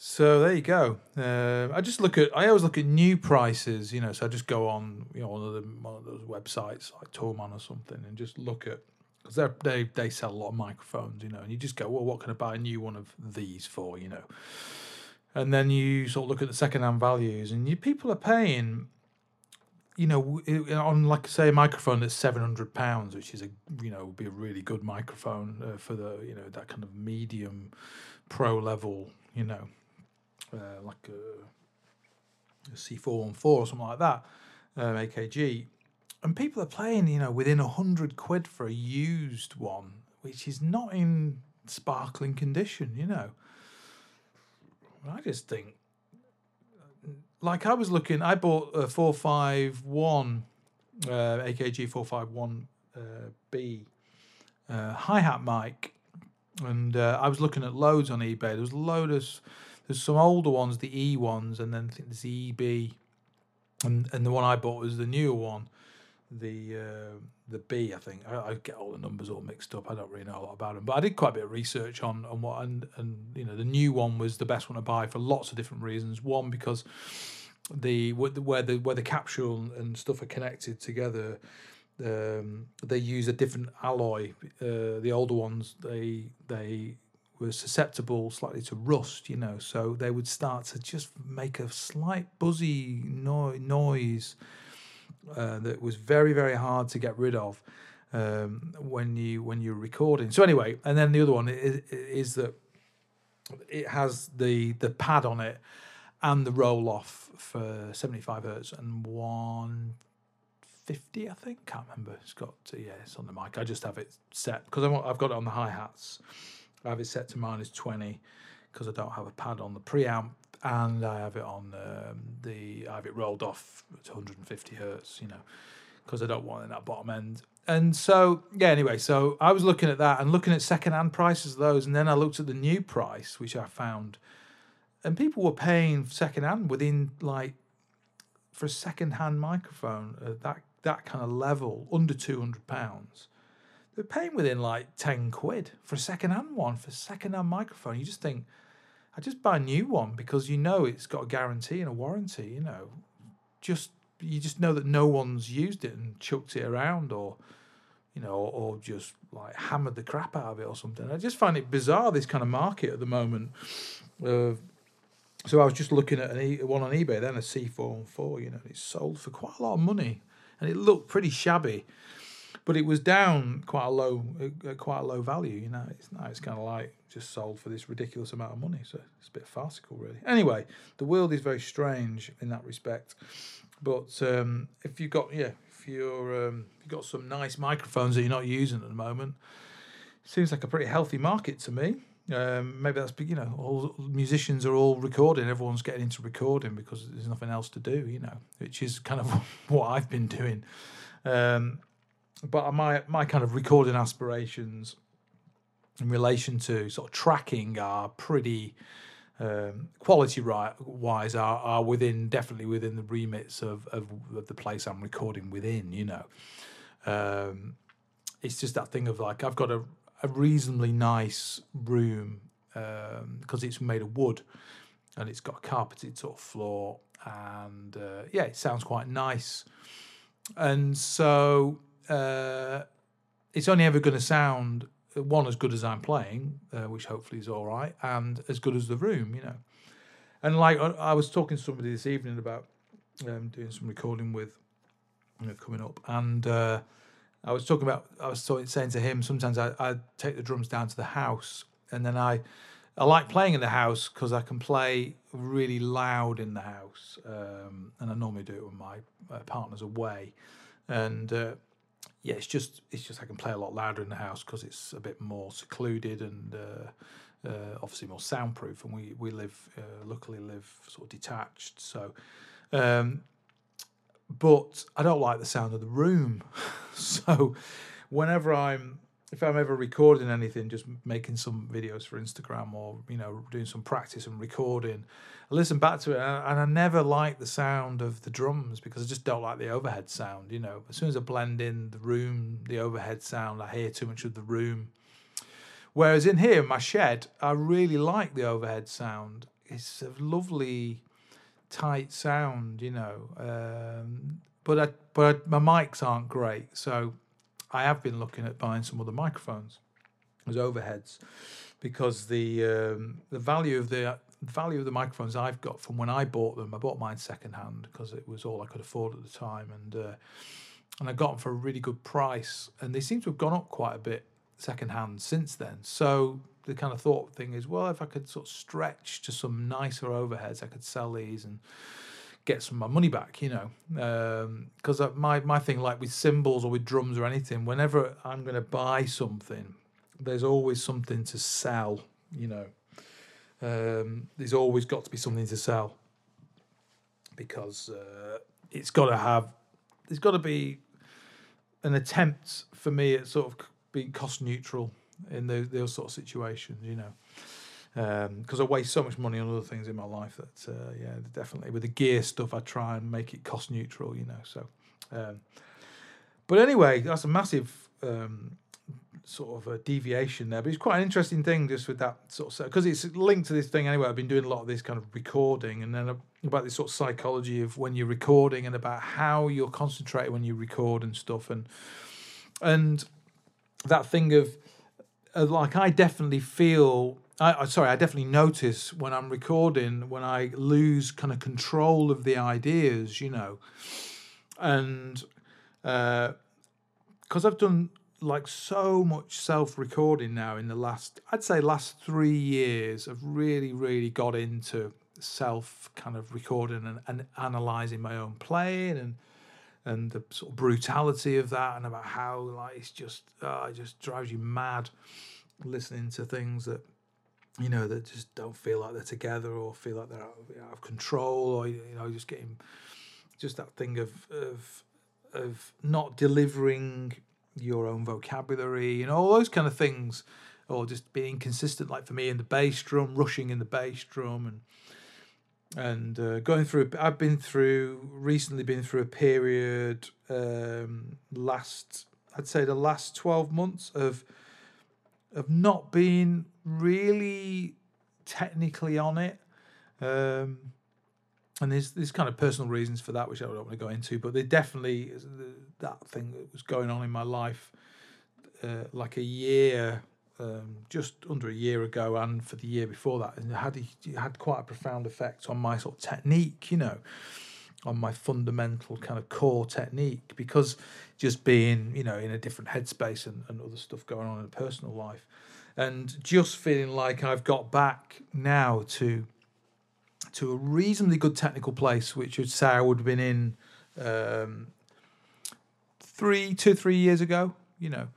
So there you go. Uh, I just look at. I always look at new prices. You know, so I just go on, you know, one of, the, one of those websites like Thomann or something, and just look at because they they sell a lot of microphones. You know, and you just go, well, what can I buy a new one of these for? You know, and then you sort of look at the second-hand values, and you people are paying, you know, on like say a microphone that's seven hundred pounds, which is a you know would be a really good microphone uh, for the you know that kind of medium pro level, you know, uh, like a, C four one four or something like that, um, AKG, and people are playing you know within a hundred quid for a used one, which is not in sparkling condition, you know. I just think, like I was looking, I bought a 451 uh, AKG 451 uh, B uh, hi hat mic and uh, I was looking at loads on eBay. There was loads. There's some older ones, the E ones, and then I think there's the EB, and and the one I bought was the newer one, the the B. I think I, I get all the numbers all mixed up. I don't really know a lot about them, but I did quite a bit of research on on what and and you know the new one was the best one to buy for lots of different reasons. One because the where the where the capsule and stuff are connected together um, they use a different alloy. Uh, the older ones, they they were susceptible slightly to rust, you know, so they would start to just make a slight buzzy no- noise uh, that was very very hard to get rid of um, when you when you're recording. So anyway, and then the other one is, is that it has the the pad on it and the roll off for 75 hertz and 150 I think. Can't remember. It's got, to, yeah, it's on the mic. I just have it set because I've got it on the hi hats. I have it set to minus 20 because I don't have a pad on the preamp and I have it on um, the, I have it rolled off to 150 hertz, you know, because I don't want it in that bottom end. And so, yeah, anyway, so I was looking at that and looking at second hand prices of those. And then I looked at the new price, which I found, and people were paying second hand within like, for a second hand microphone, uh, that that kind of level, under two hundred pounds, they're paying within like ten quid for a second hand one for a second hand microphone. You just think, I just buy a new one because you know it's got a guarantee and a warranty. You know, just you just know that no one's used it and chucked it around or you know, or, or, just like hammered the crap out of it or something. I just find it bizarre this kind of market at the moment. Uh, so I was just looking at an e- one on eBay, then a C four and four. you know, it's sold for quite a lot of money and it looked pretty shabby, but it was down quite a low, uh, quite a low value. You know, it's now it's kind of like just sold for this ridiculous amount of money. So it's a bit farcical, really. Anyway, the world is very strange in that respect. But um, if you've got yeah, if you're um, if you've got some nice microphones that you're not using at the moment, it seems like a pretty healthy market to me. Um, maybe that's you know all musicians are all recording. Everyone's getting into recording because there's nothing else to do. You know, which is kind of what I've been doing. Um, but my my kind of recording aspirations in relation to sort of tracking are pretty um, quality right wise are, are within definitely within the remits of, of, of the place I'm recording within. You know, um, it's just that thing of like I've got a a reasonably nice room because um, it's made of wood and it's got a carpeted sort of floor and uh, yeah it sounds quite nice and so uh, it's only ever going to sound one as good as i'm playing uh, which hopefully is all right and as good as the room you know and like i was talking to somebody this evening about um, doing some recording with you know, coming up and uh, I was talking about, I was saying to him, sometimes I, I take the drums down to the house and then I, I like playing in the house because I can play really loud in the house. Um, and I normally do it when my uh, partner's away. And uh, yeah, it's just, it's just I can play a lot louder in the house because it's a bit more secluded and uh, uh, obviously more soundproof. And we, we live, uh, luckily live sort of detached. So, um, but I don't like the sound of the room. so whenever I'm if I'm ever recording anything, just making some videos for Instagram or you know doing some practice and recording, I listen back to it and I never like the sound of the drums because I just don't like the overhead sound. You know, as soon as I blend in the room, the overhead sound, I hear too much of the room. Whereas in here, my shed, I really like the overhead sound. It's a lovely tight sound, you know. Um, but I, but I, my mics aren't great, so I have been looking at buying some other microphones as overheads because the um, the value of the value of the microphones I've got from when I bought them, I bought mine secondhand because it was all I could afford at the time, and uh, and I got them for a really good price, and they seem to have gone up quite a bit secondhand since then. So the kind of thought thing is, well, if I could sort of stretch to some nicer overheads, I could sell these and get some of my money back, you know. Because um, my my thing, like with cymbals or with drums or anything, whenever I'm going to buy something, there's always something to sell, you know. Um, there's always got to be something to sell because uh, it's got to have, there's got to be an attempt for me at sort of being cost neutral in those, those sort of situations, you know. Because I waste so much money on other things in my life that, uh, yeah, definitely with the gear stuff, I try and make it cost neutral, you know. So, um, but anyway, that's a massive um, sort of a deviation there. But it's quite an interesting thing just with that sort of because it's linked to this thing anyway. I've been doing a lot of this kind of recording and then about this sort of psychology of when you're recording and about how you're concentrating when you record and stuff and and that thing of like I definitely feel I, sorry, I definitely notice when I'm recording when I lose kind of control of the ideas, you know, and uh because uh, I've done like so much self-recording now in the last i'd say last three years i've really really got into self kind of recording and, and analyzing my own playing and and the sort of brutality of that and about how like it's just uh, it just drives you mad listening to things that you know that just don't feel like they're together or feel like they're out, out of control or you know just getting just that thing of of of not delivering your own vocabulary, you know, all those kind of things, or just being consistent. Like for me, in the bass drum, rushing in the bass drum, and and uh, going through. I've been through recently, been through a period um, last, I'd say, the last twelve months of of not being really technically on it. Um, and there's there's kind of personal reasons for that, which I don't want to go into, but there definitely that thing that was going on in my life, uh, like a year, um, just under a year ago, and for the year before that, and it had it had quite a profound effect on my sort of technique, you know, on my fundamental kind of core technique, because just being you know in a different headspace and, and other stuff going on in a personal life, and just feeling like I've got back now to to a reasonably good technical place, which would say I would have been in um, three, two, three years ago. You know,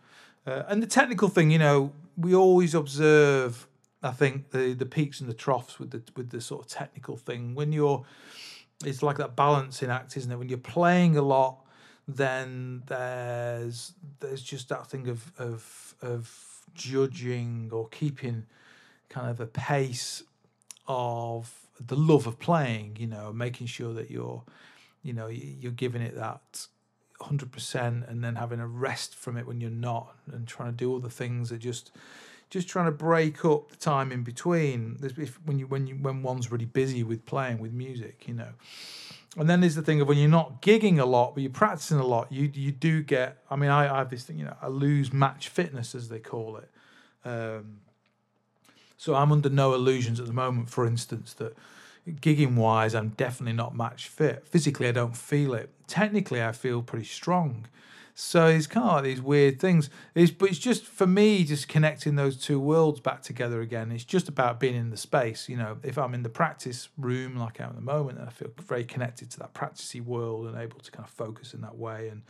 uh, and the technical thing, you know, we always observe. I think the the peaks and the troughs with the with the sort of technical thing. When you're, it's like that balancing act, isn't it? When you're playing a lot, then there's there's just that thing of of of judging or keeping kind of a pace of the love of playing, you know, making sure that you're, you know, you're giving it that hundred percent, and then having a rest from it when you're not, and trying to do all the things that just, just trying to break up the time in between. If, when you when you when one's really busy with playing with music, you know. And then there's the thing of when you're not gigging a lot, but you're practicing a lot, you you do get. I mean, I, I have this thing, you know, I lose match fitness as they call it. Um, so I'm under no illusions at the moment, for instance, that gigging wise, I'm definitely not match fit. Physically, I don't feel it. Technically, I feel pretty strong. So it's kind of like these weird things. It's, but it's just for me, just connecting those two worlds back together again. It's just about being in the space. You know, if I'm in the practice room like I am at the moment, I feel very connected to that practicey world and able to kind of focus in that way. And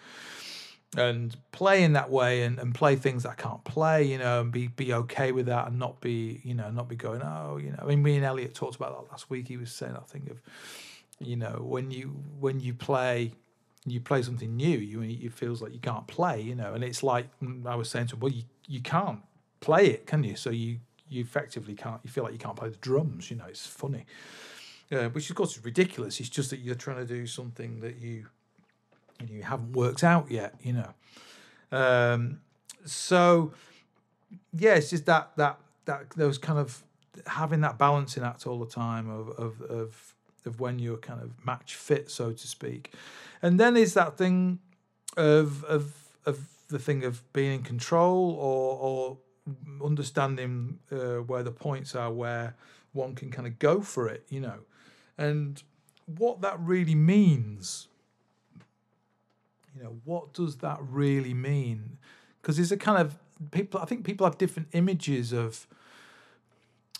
and play in that way and, and play things that I can't play, you know, and be be okay with that and not be, you know, not be going, oh, you know. I mean, me and Elliot talked about that last week. He was saying I think of, you know, when you when you play you play something new, you it feels like you can't play, you know, and it's like mm, I was saying to him, well, you you can't play it, can you? So you you effectively can't. You feel like you can't play the drums, you know. It's funny, uh, which of course is ridiculous. It's just that you're trying to do something that you you haven't worked out yet, you know. Um, so yeah, it's just that that that those kind of having that balancing act all the time of of of of when you're kind of match fit, so to speak, and then is that thing of of of the thing of being in control or or understanding uh, where the points are where one can kind of go for it, you know, and what that really means you know, what does that really mean? Because it's a kind of people. I think people have different images of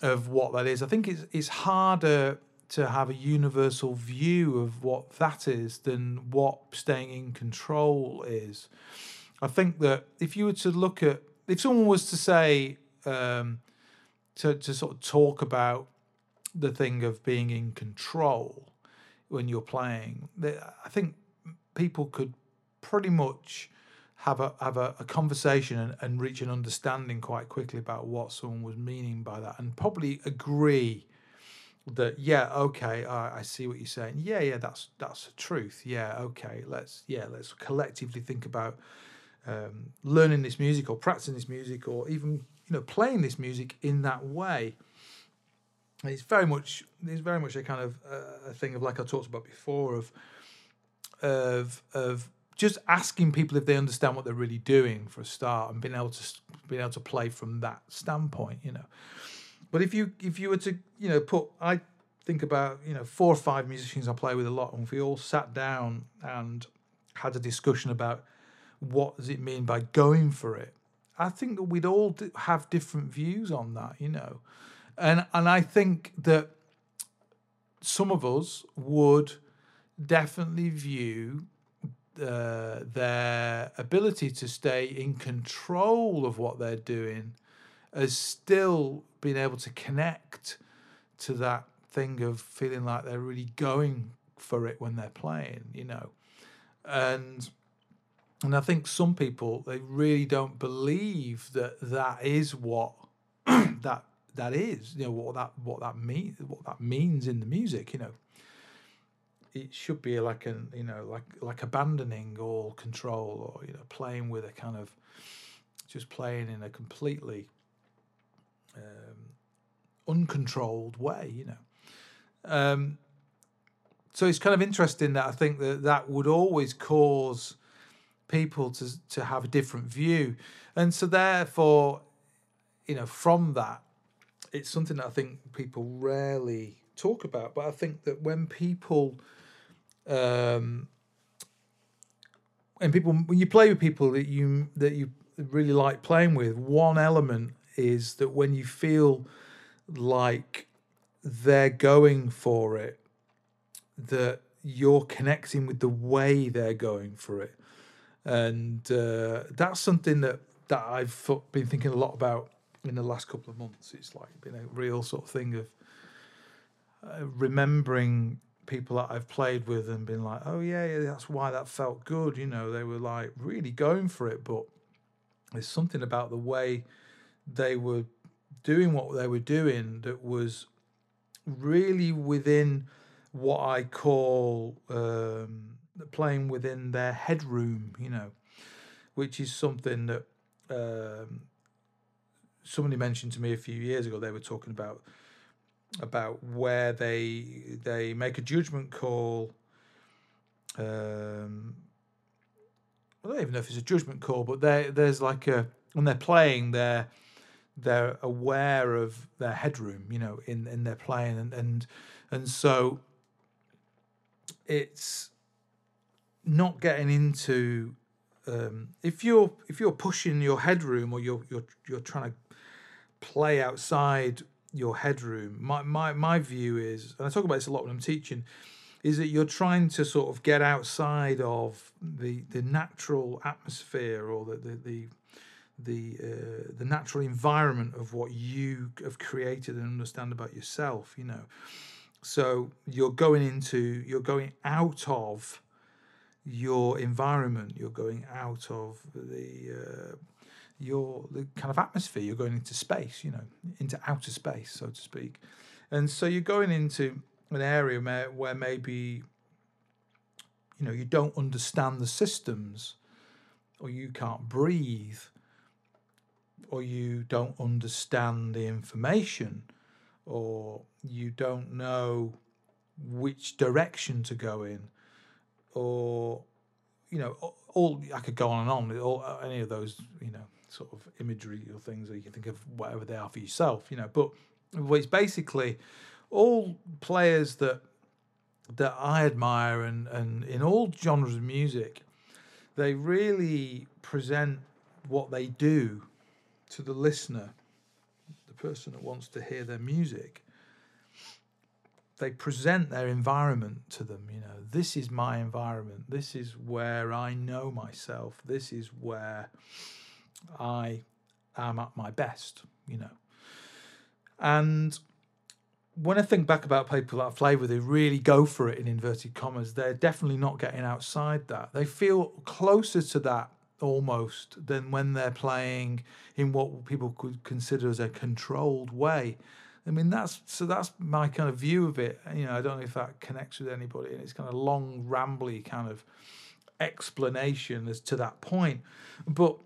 of what that is. I think it's it's harder to have a universal view of what that is than what staying in control is. I think that if you were to look at, if someone was to say, um, to, to sort of talk about the thing of being in control when you're playing, I think people could pretty much have a have a, a conversation and, and reach an understanding quite quickly about what someone was meaning by that, and probably agree that yeah okay I, I see what you're saying. Yeah yeah that's that's the truth. Yeah okay let's yeah let's collectively think about um, learning this music or practicing this music or even you know playing this music in that way. It's very much it's very much a kind of uh, a thing of like I talked about before of of of just asking people if they understand what they're really doing for a start and being able to being able to play from that standpoint you know. But if you if you were to you know put I think about you know four or five musicians I play with a lot, and if we all sat down and had a discussion about what does it mean by going for it, I think that we'd all have different views on that, you know, and and I think that some of us would definitely view uh, their ability to stay in control of what they're doing as still being able to connect to that thing of feeling like they're really going for it when they're playing, you know. And and I think some people they really don't believe that that is what that that is, you know, what that what that means what that means in the music, you know. It should be like an you know like like abandoning all control or you know playing with a kind of just playing in a completely um, uncontrolled way, you know. Um, so it's kind of interesting that I think that that would always cause people to to have a different view, and so therefore, you know, from that, it's something that I think people rarely talk about. But I think that when people, um, and people when you play with people that you that you really like playing with, one element is that when you feel like they're going for it, that you're connecting with the way they're going for it. And uh, that's something that, that I've been thinking a lot about in the last couple of months. It's like been a real sort of thing of uh, remembering people that I've played with and been like, oh yeah, yeah, that's why that felt good. You know, they were like really going for it, but there's something about the way they were doing what they were doing that was really within what I call um, playing within their headroom, you know, which is something that um, somebody mentioned to me a few years ago. They were talking about about where they they make a judgment call. Um, I don't even know if it's a judgment call, but there there's like a when they're playing, they're they're aware of their headroom, you know, in in their playing, and and and so it's not getting into um, if you're if you're pushing your headroom or you're you're you're trying to play outside your headroom. My my my view is, and I talk about this a lot when I'm teaching, is that you're trying to sort of get outside of the the natural atmosphere or the the, the the uh, the natural environment of what you have created and understand about yourself you know so you're going into you're going out of your environment you're going out of the uh, your the kind of atmosphere you're going into space you know into outer space so to speak. And so you're going into an area where, where maybe you know you don't understand the systems or you can't breathe or you don't understand the information or you don't know which direction to go in or you know all I could go on and on all any of those you know sort of imagery or things or you can think of whatever they are for yourself you know but it's basically all players that that I admire and and in all genres of music they really present what they do to the listener, the person that wants to hear their music, they present their environment to them. You know, this is my environment. This is where I know myself. This is where I am at my best, you know. And when I think back about people that I've played with who really go for it in inverted commas, they're definitely not getting outside that. They feel closer to that almost than when they're playing in what people could consider as a controlled way. I mean, that's so that's my kind of view of it. You know, I don't know if that connects with anybody. And it's kind of long, rambly kind of explanation as to that point. But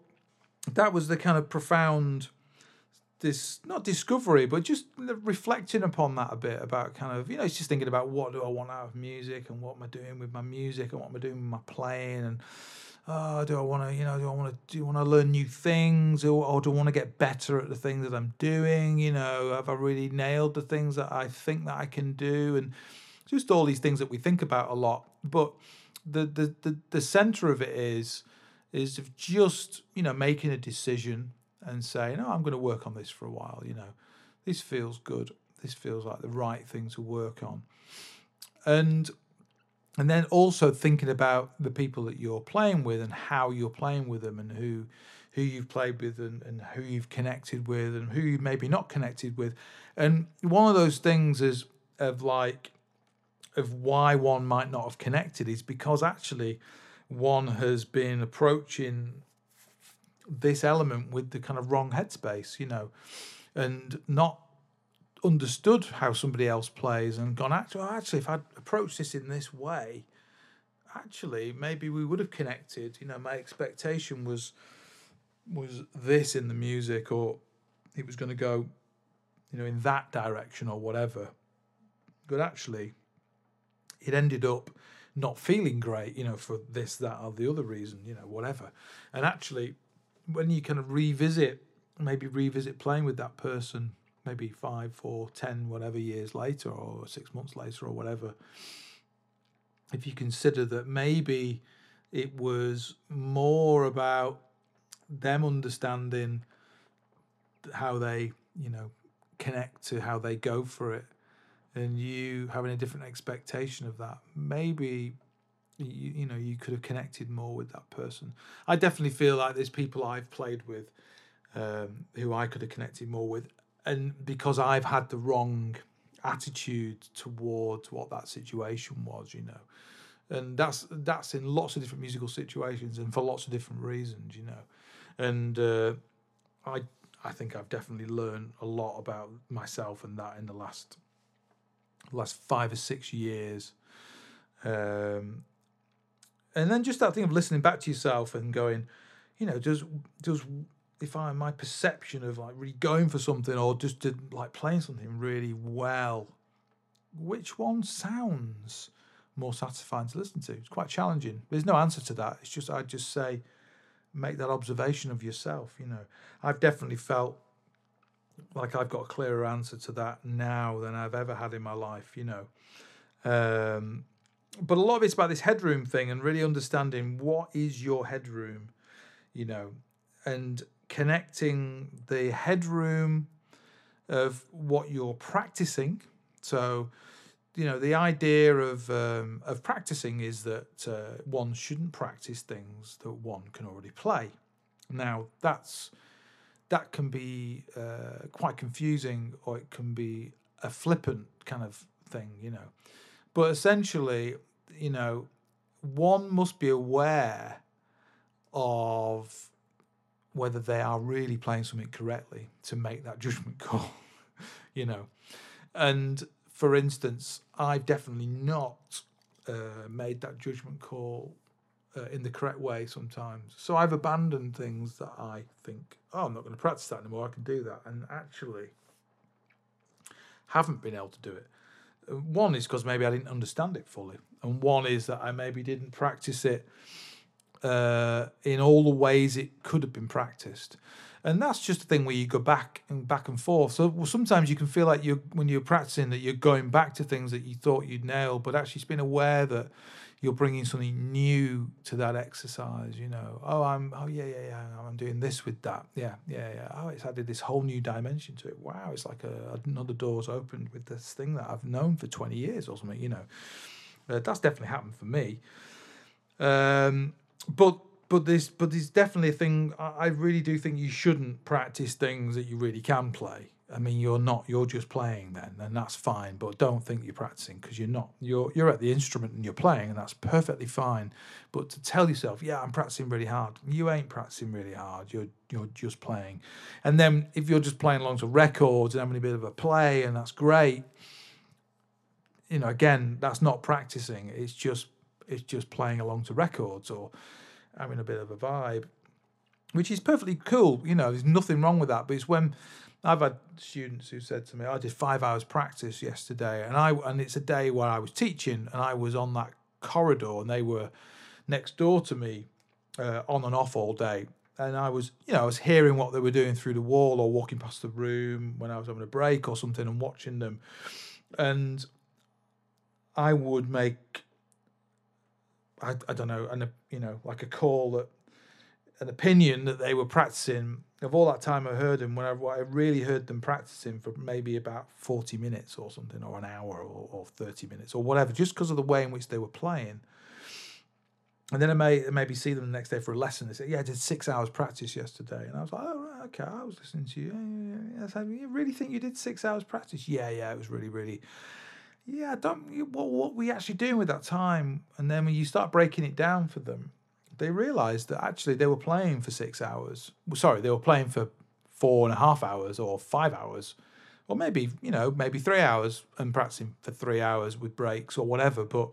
that was the kind of profound this not discovery, but just reflecting upon that a bit about kind of you know, it's just thinking about what do I want out of music and what am I doing with my music and what am I doing with my playing and oh, do I want to, you know, do I want to, do you want to learn new things or, or do I want to get better at the things that I'm doing? You know, have I really nailed the things that I think that I can do? And just all these things that we think about a lot. But the the the, the center of it is is of just you know making a decision and saying, "Oh, I'm going to work on this for a while." You know, this feels good. This feels like the right thing to work on, and and then also thinking about the people that you're playing with and how you're playing with them and who who you've played with and, and who you've connected with and who you maybe not connected with and one of those things is of like of why one might not have connected is because actually one has been approaching this element with the kind of wrong headspace you know and not understood how somebody else plays and gone actually oh, actually if I'd approached this in this way actually maybe we would have connected. You know my expectation was was this in the music or it was going to go you know in that direction or whatever. But actually it ended up not feeling great you know for this that or the other reason you know whatever. And actually when you kind of revisit maybe revisit playing with that person maybe five, four, ten, whatever years later, or six months later, or whatever, if you consider that maybe it was more about them understanding how they, you know, connect to how they go for it, and you having a different expectation of that, maybe you, you know you could have connected more with that person. I definitely feel like there's people I've played with um, who I could have connected more with, and because I've had the wrong attitude towards what that situation was, you know, and that's that's in lots of different musical situations and for lots of different reasons, you know, and uh, I I think I've definitely learned a lot about myself and that in the last last five or six years. Um, and then just that thing of listening back to yourself and going, you know, does does if I my perception of like really going for something or just to, like playing something really well, which one sounds more satisfying to listen to? It's quite challenging. There's no answer to that. It's just I'd just say make that observation of yourself. You know, I've definitely felt like I've got a clearer answer to that now than I've ever had in my life. You know. Um, but a lot of it's about this headroom thing and really understanding what is your headroom, you know, and connecting the headroom of what you're practicing. So, you know, the idea of um, of practicing is that uh, one shouldn't practice things that one can already play. Now, that's that can be uh, quite confusing, or it can be a flippant kind of thing, you know. But essentially, you know, one must be aware of whether they are really playing something correctly to make that judgment call, you know. And for instance, I've definitely not uh, made that judgment call uh, in the correct way sometimes. So I've abandoned things that I think, oh, I'm not going to practice that anymore. I can do that, and actually haven't been able to do it. Uh, one is because maybe I didn't understand it fully, and one is that I maybe didn't practice it uh, in all the ways it could have been practiced. And that's just a thing where you go back and back and forth. So well, sometimes you can feel like you when you're practicing that you're going back to things that you thought you'd nailed, but actually it's been aware that you're bringing something new to that exercise. You know, oh, I'm, oh yeah, yeah, yeah, I'm doing this with that. Yeah, yeah, yeah. Oh, it's added this whole new dimension to it. Wow, it's like a, another door's opened with this thing that I've known for 20 years or something. You know, uh, that's definitely happened for me. Um, but but there's but there's definitely a thing. I really do think you shouldn't practice things that you really can play. I mean, you're not. You're just playing then, and that's fine. But don't think you're practicing because you're not. You're you're at the instrument and you're playing, and that's perfectly fine. But to tell yourself, yeah, I'm practicing really hard. You ain't practicing really hard. You're you're just playing. And then if you're just playing along to records and having a bit of a play, and that's great. You know, again, that's not practicing. It's just it's just playing along to records or having a bit of a vibe, which is perfectly cool. You know, there's nothing wrong with that. But it's when I've had students who said to me, "I did five hours practice yesterday, and I and it's a day where I was teaching, and I was on that corridor, and they were next door to me, uh, on and off all day, and I was, you know, I was hearing what they were doing through the wall or walking past the room when I was having a break or something, and watching them, and I would make, I, I don't know, and you know, like a call that an opinion that they were practicing of all that time I heard them when I, I really heard them practicing for maybe about 40 minutes or something or an hour or, or 30 minutes or whatever just because of the way in which they were playing and then I may maybe see them the next day for a lesson. They say, "Yeah, I did six hours practice yesterday," and I was like, "Oh, okay, I was listening to you. Yeah. So you really think you did six hours practice? Yeah, yeah, it was really, really, yeah. Don't what what were you actually doing with that time? And then when you start breaking it down for them, they realised that actually they were playing for six hours. Sorry, they were playing for four and a half hours or five hours, or maybe you know maybe three hours and practicing for three hours with breaks or whatever. But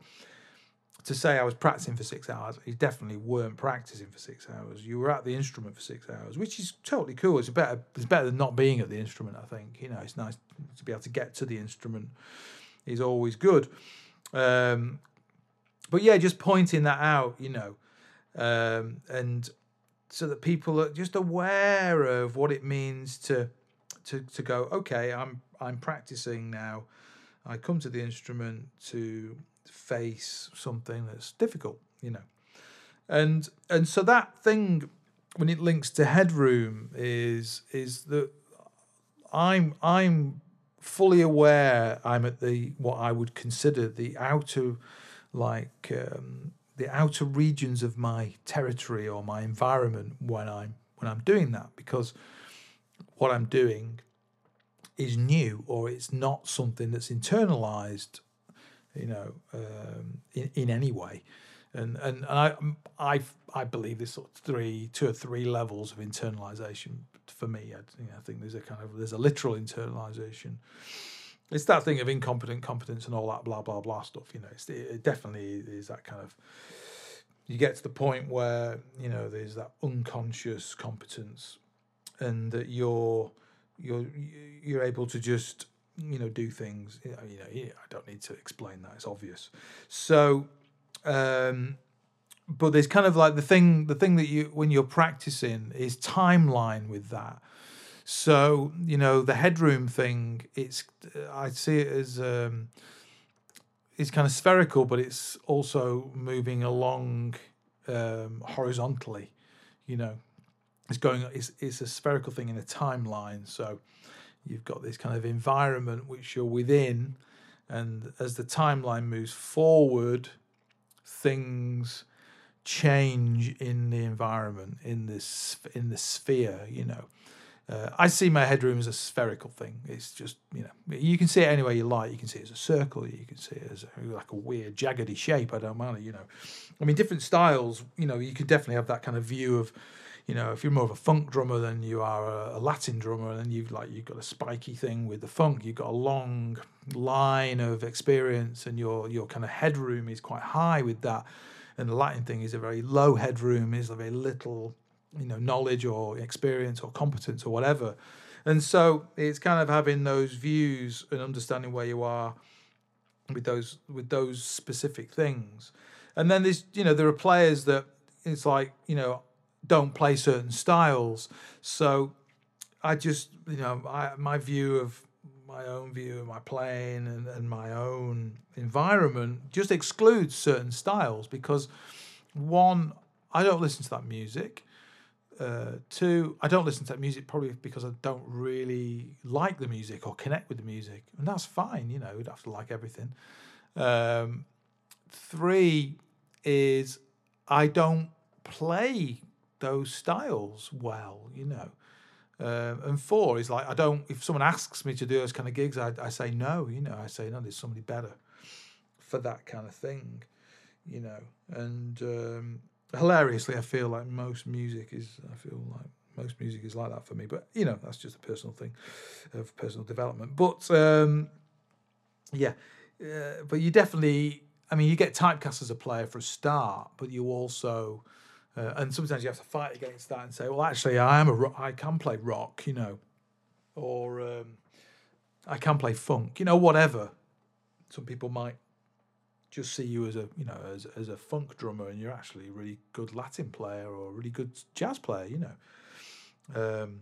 to say I was practicing for six hours, you definitely weren't practicing for six hours. You were at the instrument for six hours, which is totally cool. It's better. It's better than not being at the instrument. I think you know it's nice to be able to get to the instrument. Is always good. Um, but yeah, just pointing that out, you know, um, and so that people are just aware of what it means to to to go. Okay, I'm I'm practicing now. I come to the instrument to face something that's difficult, you know, and and so that thing when it links to headroom is is that I'm I'm fully aware I'm at the what I would consider the outer like um, the outer regions of my territory or my environment when I'm when I'm doing that because what I'm doing is new or it's not something that's internalized you know um, in, in any way. And and, I, I I believe there's sort of three two or three levels of internalization for me. I, you know, I think there's a kind of there's a literal internalization it's that thing of incompetent competence and all that blah blah blah stuff you know it definitely is that kind of you get to the point where you know there's that unconscious competence and that you're you're you're able to just you know do things you know, you know i don't need to explain that it's obvious. So um but there's kind of like the thing the thing that you when you're practicing is timeline with that so you know the headroom thing. It's I see it as um, it's kind of spherical, but it's also moving along um, horizontally. You know, it's going. It's it's a spherical thing in a timeline. So you've got this kind of environment which you're within, and as the timeline moves forward, things change in the environment in this in the sphere. You know uh, I see my headroom as a spherical thing. It's just you know you can see it any way you like. You can see it as a circle. You can see it as a, like a weird jaggedy shape. I don't mind. You know, I mean different styles. You know you could definitely have that kind of view of you know, if you're more of a funk drummer than you are a, a, Latin drummer, then you've like you've got a spiky thing with the funk, you've got a long line of experience, and your your kind of headroom is quite high with that, and the Latin thing is a very low headroom, is a very little you know knowledge or experience or competence or whatever. And so it's kind of having those views and understanding where you are with those with those specific things. And then there's you know there are players that it's like you know don't play certain styles. So i just you know I, my view of my own view of my playing and, and my own environment just excludes certain styles because one i don't listen to that music uh, two, I don't listen to that music probably because I don't really like the music or connect with the music, and that's fine. You know, you don't have to like everything. Um, three is I don't play those styles well. You know, Uh, and four is like I don't. If someone asks me to do those kind of gigs, I, I say no. You know, I say no. There's somebody better for that kind of thing. You know, and um, hilariously, I feel like most music is. I feel like most music is like that for me. But you know, that's just a personal thing of personal development. But um, yeah, uh, but you definitely. I mean, you get typecast as a player for a start, but you also. Uh, and sometimes you have to fight against that and say, well, actually, I am a rock, I can play rock, you know, or um, I can play funk, you know, whatever. Some people might just see you as a, you know, as as a funk drummer, and you're actually a really good Latin player or a really good jazz player, you know. Um,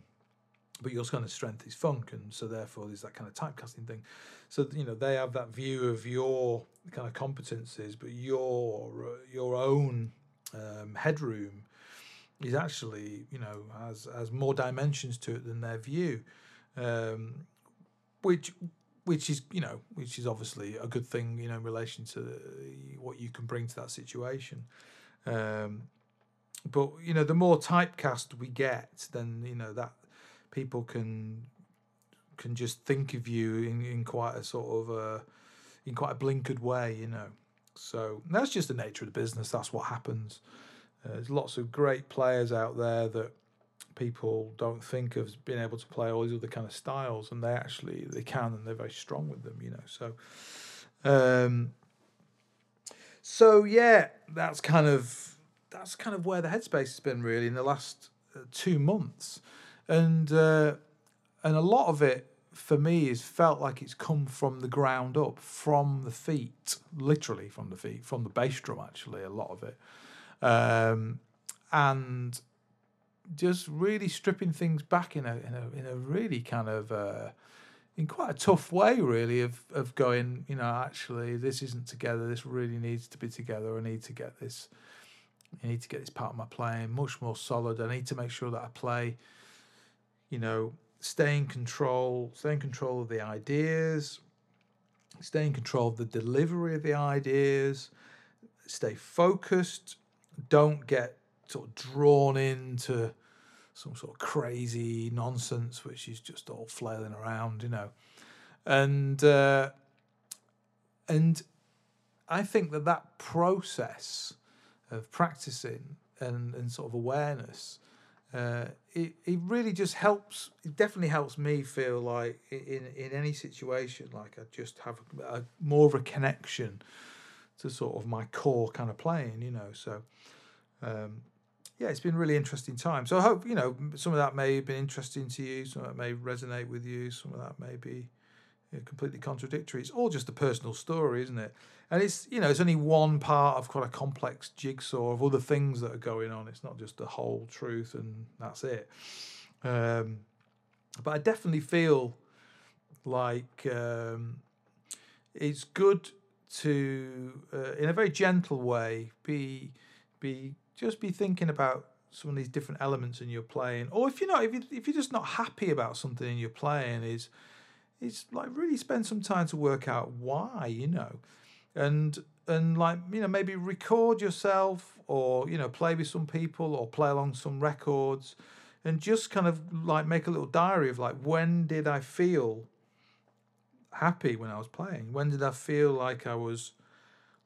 but your kind of strength is funk, and so therefore there's that kind of typecasting thing. So you know they have that view of your kind of competencies, but your your own um, headroom is actually you know has has more dimensions to it than their view, um, which which is you know which is obviously a good thing you know in relation to what you can bring to that situation. Um, but you know the more typecast we get, then you know that people can can just think of you in, in quite a sort of a in quite a blinkered way, you know. So that's just the nature of the business. That's what happens. Uh, there's lots of great players out there that people don't think of being able to play all these other kind of styles, and they actually they can, and they're very strong with them, you know. So, um, so yeah, that's kind of that's kind of where the headspace has been really in the last uh, two months, and uh, and a lot of it for me has felt like it's come from the ground up, from the feet, literally from the feet, from the bass drum actually, a lot of it, um, and just really stripping things back in a in a in a really kind of uh, in quite a tough way, really, of of going, you know, actually this isn't together. This really needs to be together. I need to get this. I need to get this part of my playing much more solid. I need to make sure that I play, you know, stay in control, stay in control of the ideas, stay in control of the delivery of the ideas, stay focused, don't get sort of drawn into some sort of crazy nonsense which is just all flailing around, you know. And uh, and I think that that process of practicing and, and sort of awareness uh, it, it really just helps it definitely helps me feel like in in any situation like i just have a, a, more of a connection to sort of my core kind of playing you know so um, yeah it's been really interesting time so i hope you know some of that may have been interesting to you some of that may resonate with you some of that may be you know, completely contradictory it's all just a personal story isn't it and it's you know it's only one part of quite a complex jigsaw of other things that are going on. It's not just the whole truth and that's it. Um, but I definitely feel like um, it's good to, uh, in a very gentle way, be be just be thinking about some of these different elements in your playing, or if you're not, if you if you're just not happy about something in your playing, is is like really spend some time to work out why, you know and and like you know maybe record yourself or you know play with some people or play along some records and just kind of like make a little diary of like when did I feel happy when I was playing? When did I feel like I was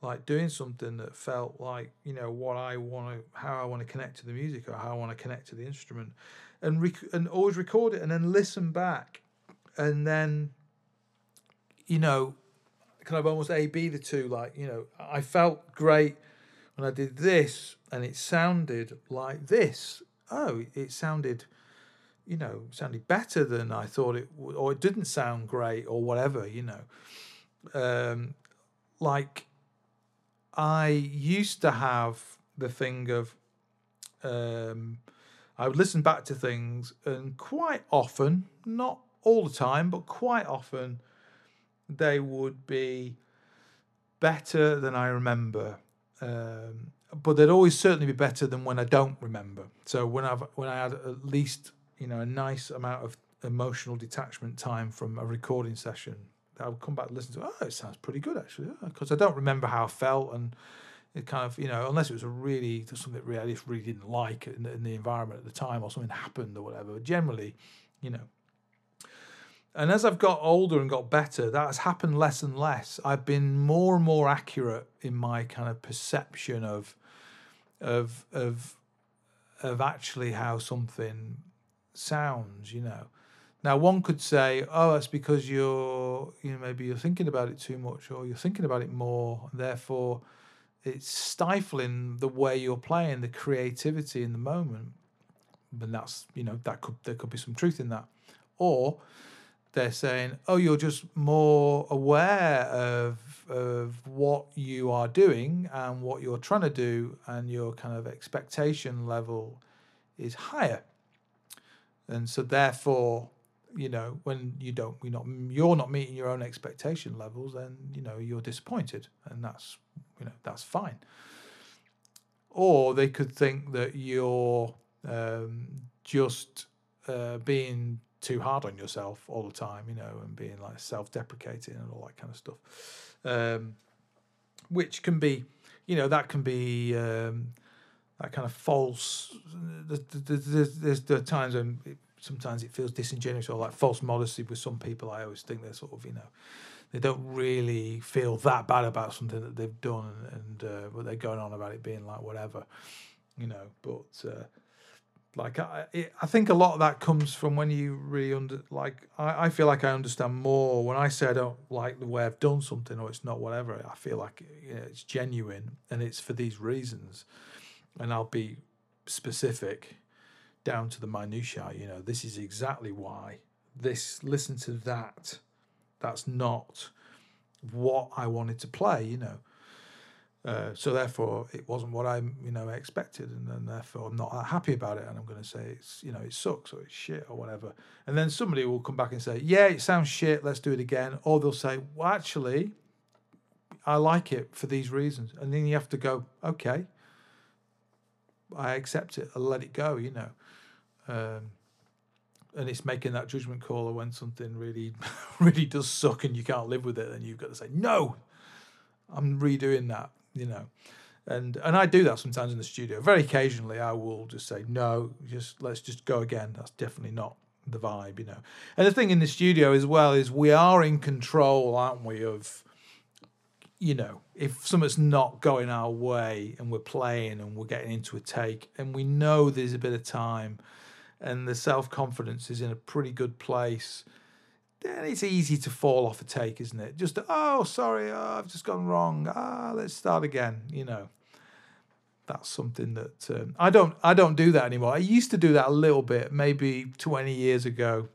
like doing something that felt like you know what I want to, how I want to connect to the music or how I want to connect to the instrument, and rec- and always record it and then listen back, and then you know kind of almost A B the two. Like you know, I felt great when I did this, and it sounded like this. Oh, it sounded, you know, sounded better than I thought it would, or it didn't sound great, or whatever. You know, um, like I used to have the thing of. Um, I would listen back to things, and quite often, not all the time, but quite often, they would be better than I remember. Um, but they'd always certainly be better than when I don't remember. So when I've when I had at least you know a nice amount of emotional detachment time from a recording session, I would come back and listen to. Oh, it sounds pretty good actually, oh, because I don't remember how I felt, and It kind of, you know, unless it was a really something really I just really didn't like in in the environment at the time, or something happened or whatever. But generally, you know. And as I've got older and got better, that has happened less and less. I've been more and more accurate in my kind of perception of, of, of, of actually how something sounds. You know, now one could say, "Oh, that's because you're, you know, maybe you're thinking about it too much, or you're thinking about it more, and therefore." it's stifling the way you're playing, the creativity in the moment. And that's you know that could there could be some truth in that, or they're saying, oh, you're just more aware of of what you are doing and what you're trying to do, and your kind of expectation level is higher, and so therefore you know when you don't you're not you're not meeting your own expectation levels then you know you're disappointed and that's you know that's fine. Or they could think that you're um, just uh, being too hard on yourself all the time you know and being like self-deprecating and all that kind of stuff. Um, which can be you know that can be um, that kind of false there's, there's, there's the times when sometimes it feels disingenuous or like false modesty with some people. I always think they're sort of, you know, they don't really feel that bad about something that they've done, and, uh, but they're going on about it being like whatever, you know. But uh, like I, it, I think a lot of that comes from when you really under like I, I feel like I understand more when I say I don't like the way I've done something or it's not whatever. I feel like you know, it's genuine and it's for these reasons, and I'll be specific down to the minutiae. You know, this is exactly why. This, listen to that. That's not what I wanted to play. You know. Uh, so therefore, it wasn't what I, you know, expected, and then therefore I'm not that happy about it, and I'm going to say it's, you know, it sucks or it's shit or whatever. And then somebody will come back and say, yeah, it sounds shit, let's do it again, or they'll say, well, actually, I like it for these reasons, and then you have to go, okay, I accept it, I'll let it go, you know. Um, and it's making that judgment call when something really, really does suck and you can't live with it, then you've got to say, no, I'm redoing that, you know. And and I do that sometimes in the studio. Very occasionally, I will just say, no, just let's just go again. That's definitely not the vibe, you know. And the thing in the studio as well is we are in control, aren't we, of you know, if something's not going our way and we're playing and we're getting into a take and we know there's a bit of time and the self confidence is in a pretty good place, then it's easy to fall off a take, isn't it? Just oh, sorry, oh, I've just gone wrong. Ah, let's start again. You know, that's something that um, I don't I don't do that anymore. I used to do that a little bit, maybe twenty years ago,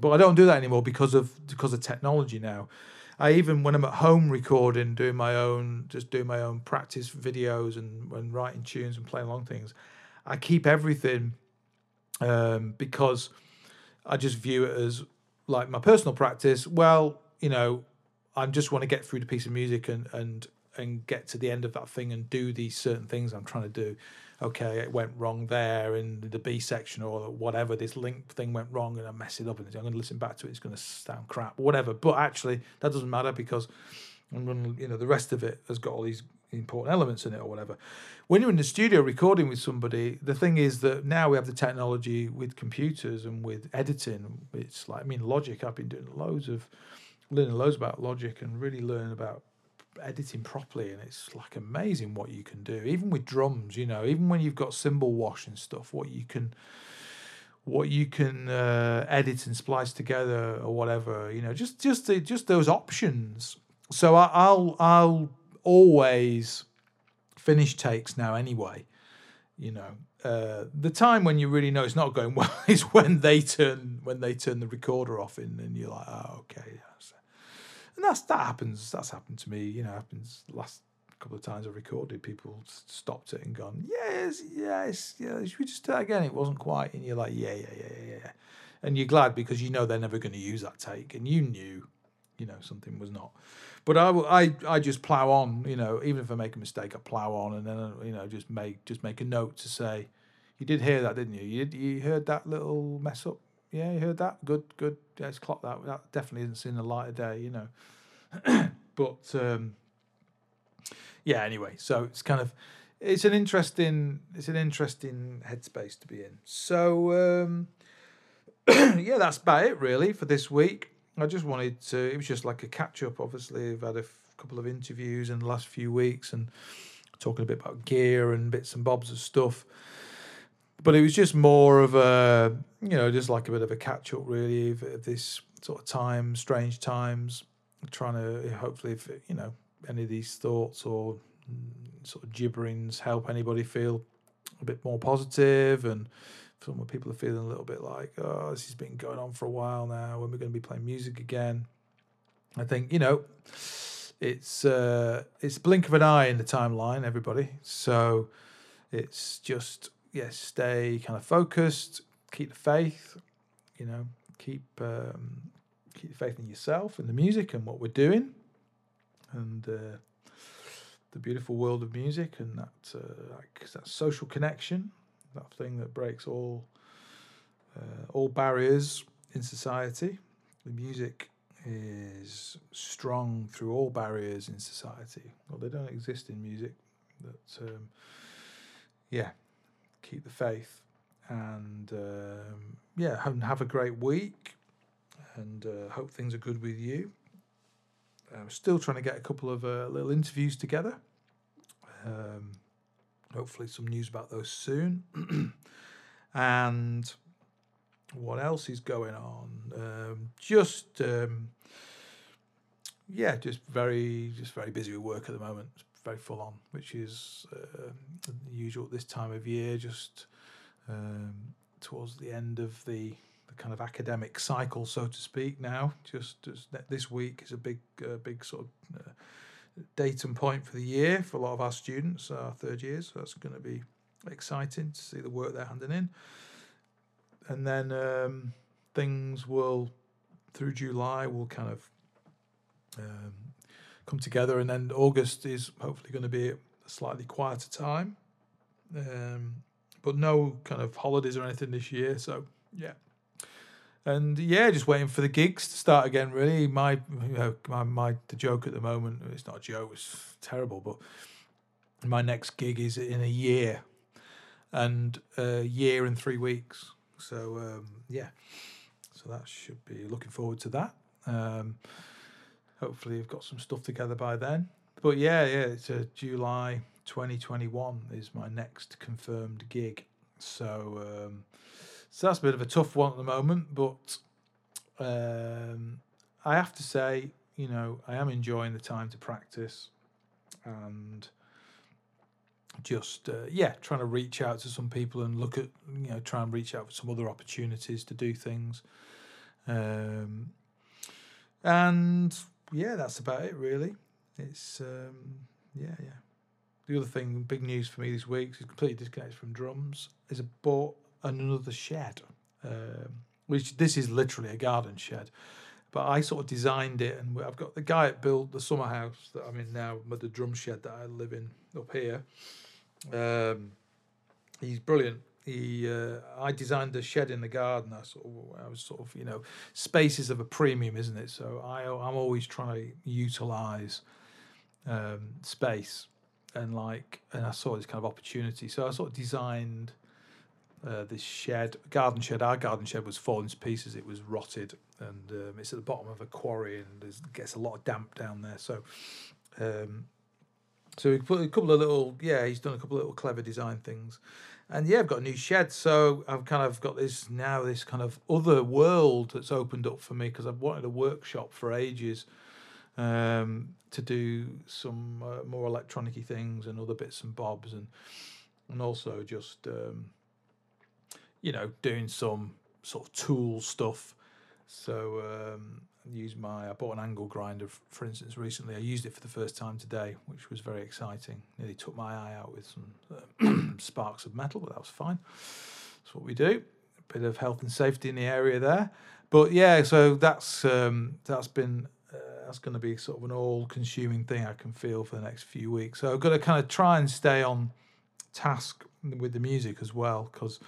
but I don't do that anymore because of because of technology now. I even when I'm at home recording, doing my own, just doing my own practice videos and, and writing tunes and playing along things, I keep everything um, because I just view it as like my personal practice. Well, you know, I just want to get through the piece of music and and and get to the end of that thing and do these certain things I'm trying to do. Okay, it went wrong there in the B section or whatever. This link thing went wrong and I mess it up and I'm going to listen back to it. It's going to sound crap, whatever. But actually, that doesn't matter because I'm going you know, the rest of it has got all these important elements in it or whatever. When you're in the studio recording with somebody, the thing is that now we have the technology with computers and with editing. It's like I mean, Logic. I've been doing loads of learning loads about Logic and really learning about editing properly and it's like amazing what you can do even with drums you know even when you've got cymbal wash and stuff what you can what you can uh, edit and splice together or whatever you know just just the, just those options so I, i'll i'll always finish takes now anyway. You know, uh, the time when you really know it's not going well is when they turn when they turn the recorder off and, and you're like, oh, okay. And that's that happens. That's happened to me. You know, happens last couple of times I recorded. People stopped it and gone, yes, yes, yeah. Should we just do that again? It wasn't quite, and you're like, yeah, yeah, yeah, yeah, yeah. And you're glad because you know they're never going to use that take, and you knew, you know, something was not but I, I, I just plow on. You know, even if I make a mistake, I plow on, and then you know, just make just make a note to say, "You did hear that, didn't you? You you heard that little mess up? Yeah, you heard that. Good, good. Yeah, it's clocked that. That definitely isn't seen the light of day. You know, but." Um, yeah. Anyway, so it's kind of it's an interesting it's an interesting headspace to be in. So um, yeah, that's about it really for this week. I just wanted to. It was just like a catch up. Obviously, I've had a f- couple of interviews in the last few weeks and talking a bit about gear and bits and bobs of stuff. But it was just more of a, you know, just like a bit of a catch up, really, of, this sort of time, strange times. Trying to hopefully, if you know, any of these thoughts or mm, sort of gibberings help anybody feel a bit more positive and some people are feeling a little bit like, oh, this has been going on for a while now. When we're going to be playing music again, I think you know, it's uh, it's blink of an eye in the timeline, everybody. So it's just yes, yeah, stay kind of focused, keep the faith, you know, keep um, keep the faith in yourself and the music and what we're doing, and uh, the beautiful world of music and that uh, like that social connection that thing that breaks all uh, all barriers in society. The music is strong through all barriers in society. Well, they don't exist in music. That um, yeah, keep the faith and um, yeah, have, have a great week and uh, hope things are good with you. I'm still trying to get a couple of uh, little interviews together. Um, hopefully some news about those soon. and what else is going on? Um, just um, yeah, just very just very busy with work at the moment. It's very full on, which is uh, usual at this time of year. Just um, towards the end of the the kind of academic cycle, so to speak. Now, just, just this week is a big uh, big sort of uh, datum point for the year for a lot of our students, our third years. So that's going to be exciting to see the work they're handing in. And then um, things will, through July, will kind of um, come together. And then August is hopefully going to be a slightly quieter time. Um, but no kind of holidays or anything this year. So, yeah, and yeah, just waiting for the gigs to start again. Really, my you know, my my the joke at the moment. It's not a joke. It's terrible, but my next gig is in a year, and a year and three weeks. So um, yeah, so that should be looking forward to that. Um, hopefully, I've got some stuff together by then. But yeah, yeah, it's a July 2021 is my next confirmed gig. So. Um, so that's a bit of a tough one at the moment, but um, I have to say, you know, I am enjoying the time to practice and just uh, yeah, trying to reach out to some people and look at you know try and reach out for some other opportunities to do things. Um, and yeah, that's about it really. It's um, yeah, yeah. The other thing, big news for me this week, is completely disconnected from drums, is I bought another shed, um, which this is literally a garden shed. But I sort of designed it, and I've got the guy that built the summer house that I'm in now, the drum shed that I live in up here. Um, he's brilliant. He, uh, I designed the shed in the garden. I sort of, I was sort of, you know, spaces of a premium, isn't it? So I, I'm always trying to utilize um, space, and like, and I saw this kind of opportunity. So I sort of designed uh, this shed, garden shed. Our garden shed was falling to pieces. It was rotted, and um, it's at the bottom of a quarry, and it gets a lot of damp down there. So, um, so we put a couple of little, yeah, he's done a couple of little clever design things, and yeah, I've got a new shed. So I've kind of got this now, this kind of other world that's opened up for me because I've wanted a workshop for ages. Um, to do some uh, more electronicy things and other bits and bobs, and and also just um, you know, doing some sort of tool stuff. So um, I used my I bought an angle grinder, for instance, recently. I used it for the first time today, which was very exciting. Nearly took my eye out with some uh, sparks of metal, but that was fine. That's what we do. A bit of health and safety in the area there, but yeah. So that's um, that's been uh, that's going to be sort of an all-consuming thing I can feel for the next few weeks. So I've got to kind of try and stay on task with the music as well because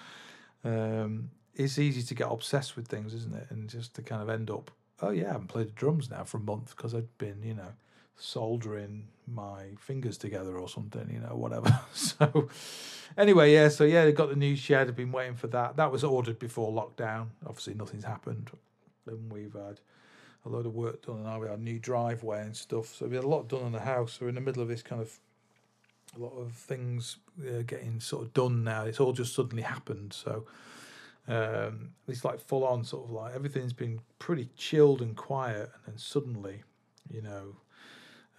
um, it's easy to get obsessed with things, isn't it? And just to kind of end up oh yeah, I haven't played the drums now for a month because I'd been, you know, soldering my fingers together or something, you know, whatever. so anyway, yeah, so yeah, they got the new shed. I've been waiting for that. That was ordered before lockdown. Obviously, nothing's happened. Then we've had a load of work done, and had a new driveway and stuff. So we had a lot done on the house. We're in the middle of this kind of a lot of things uh, getting sort of done now. It's all just suddenly happened. So um, it's like full on, sort of like everything's been pretty chilled and quiet, and then suddenly, you know,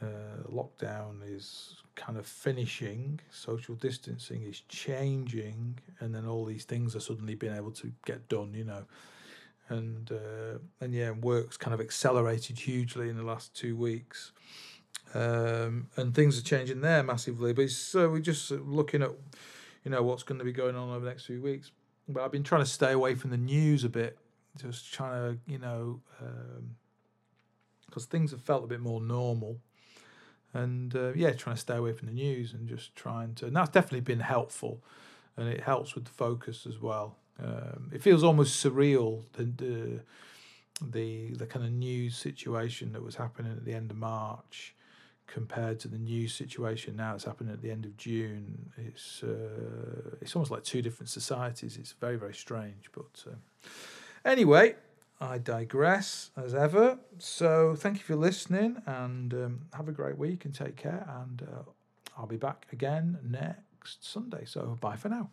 uh, lockdown is kind of finishing, social distancing is changing, and then all these things are suddenly being able to get done, you know. And uh, and yeah, work's kind of accelerated hugely in the last two weeks, um, and things are changing there massively. But so we're just looking at, you know, what's going to be going on over the next few weeks. But I've been trying to stay away from the news a bit, just trying to, you know, because um, things have felt a bit more normal and uh, yeah, trying to stay away from the news and just trying to. And that's definitely been helpful, and it helps with the focus as well. Um, it feels almost surreal the, the the the kind of news situation that was happening at the end of March compared to the new situation now that's happening at the end of June. It's uh, it's almost like two different societies. It's very very strange, but uh, anyway, I digress as ever. So thank you for listening and um, have a great week and take care. And uh, I'll be back again next Sunday. So bye for now.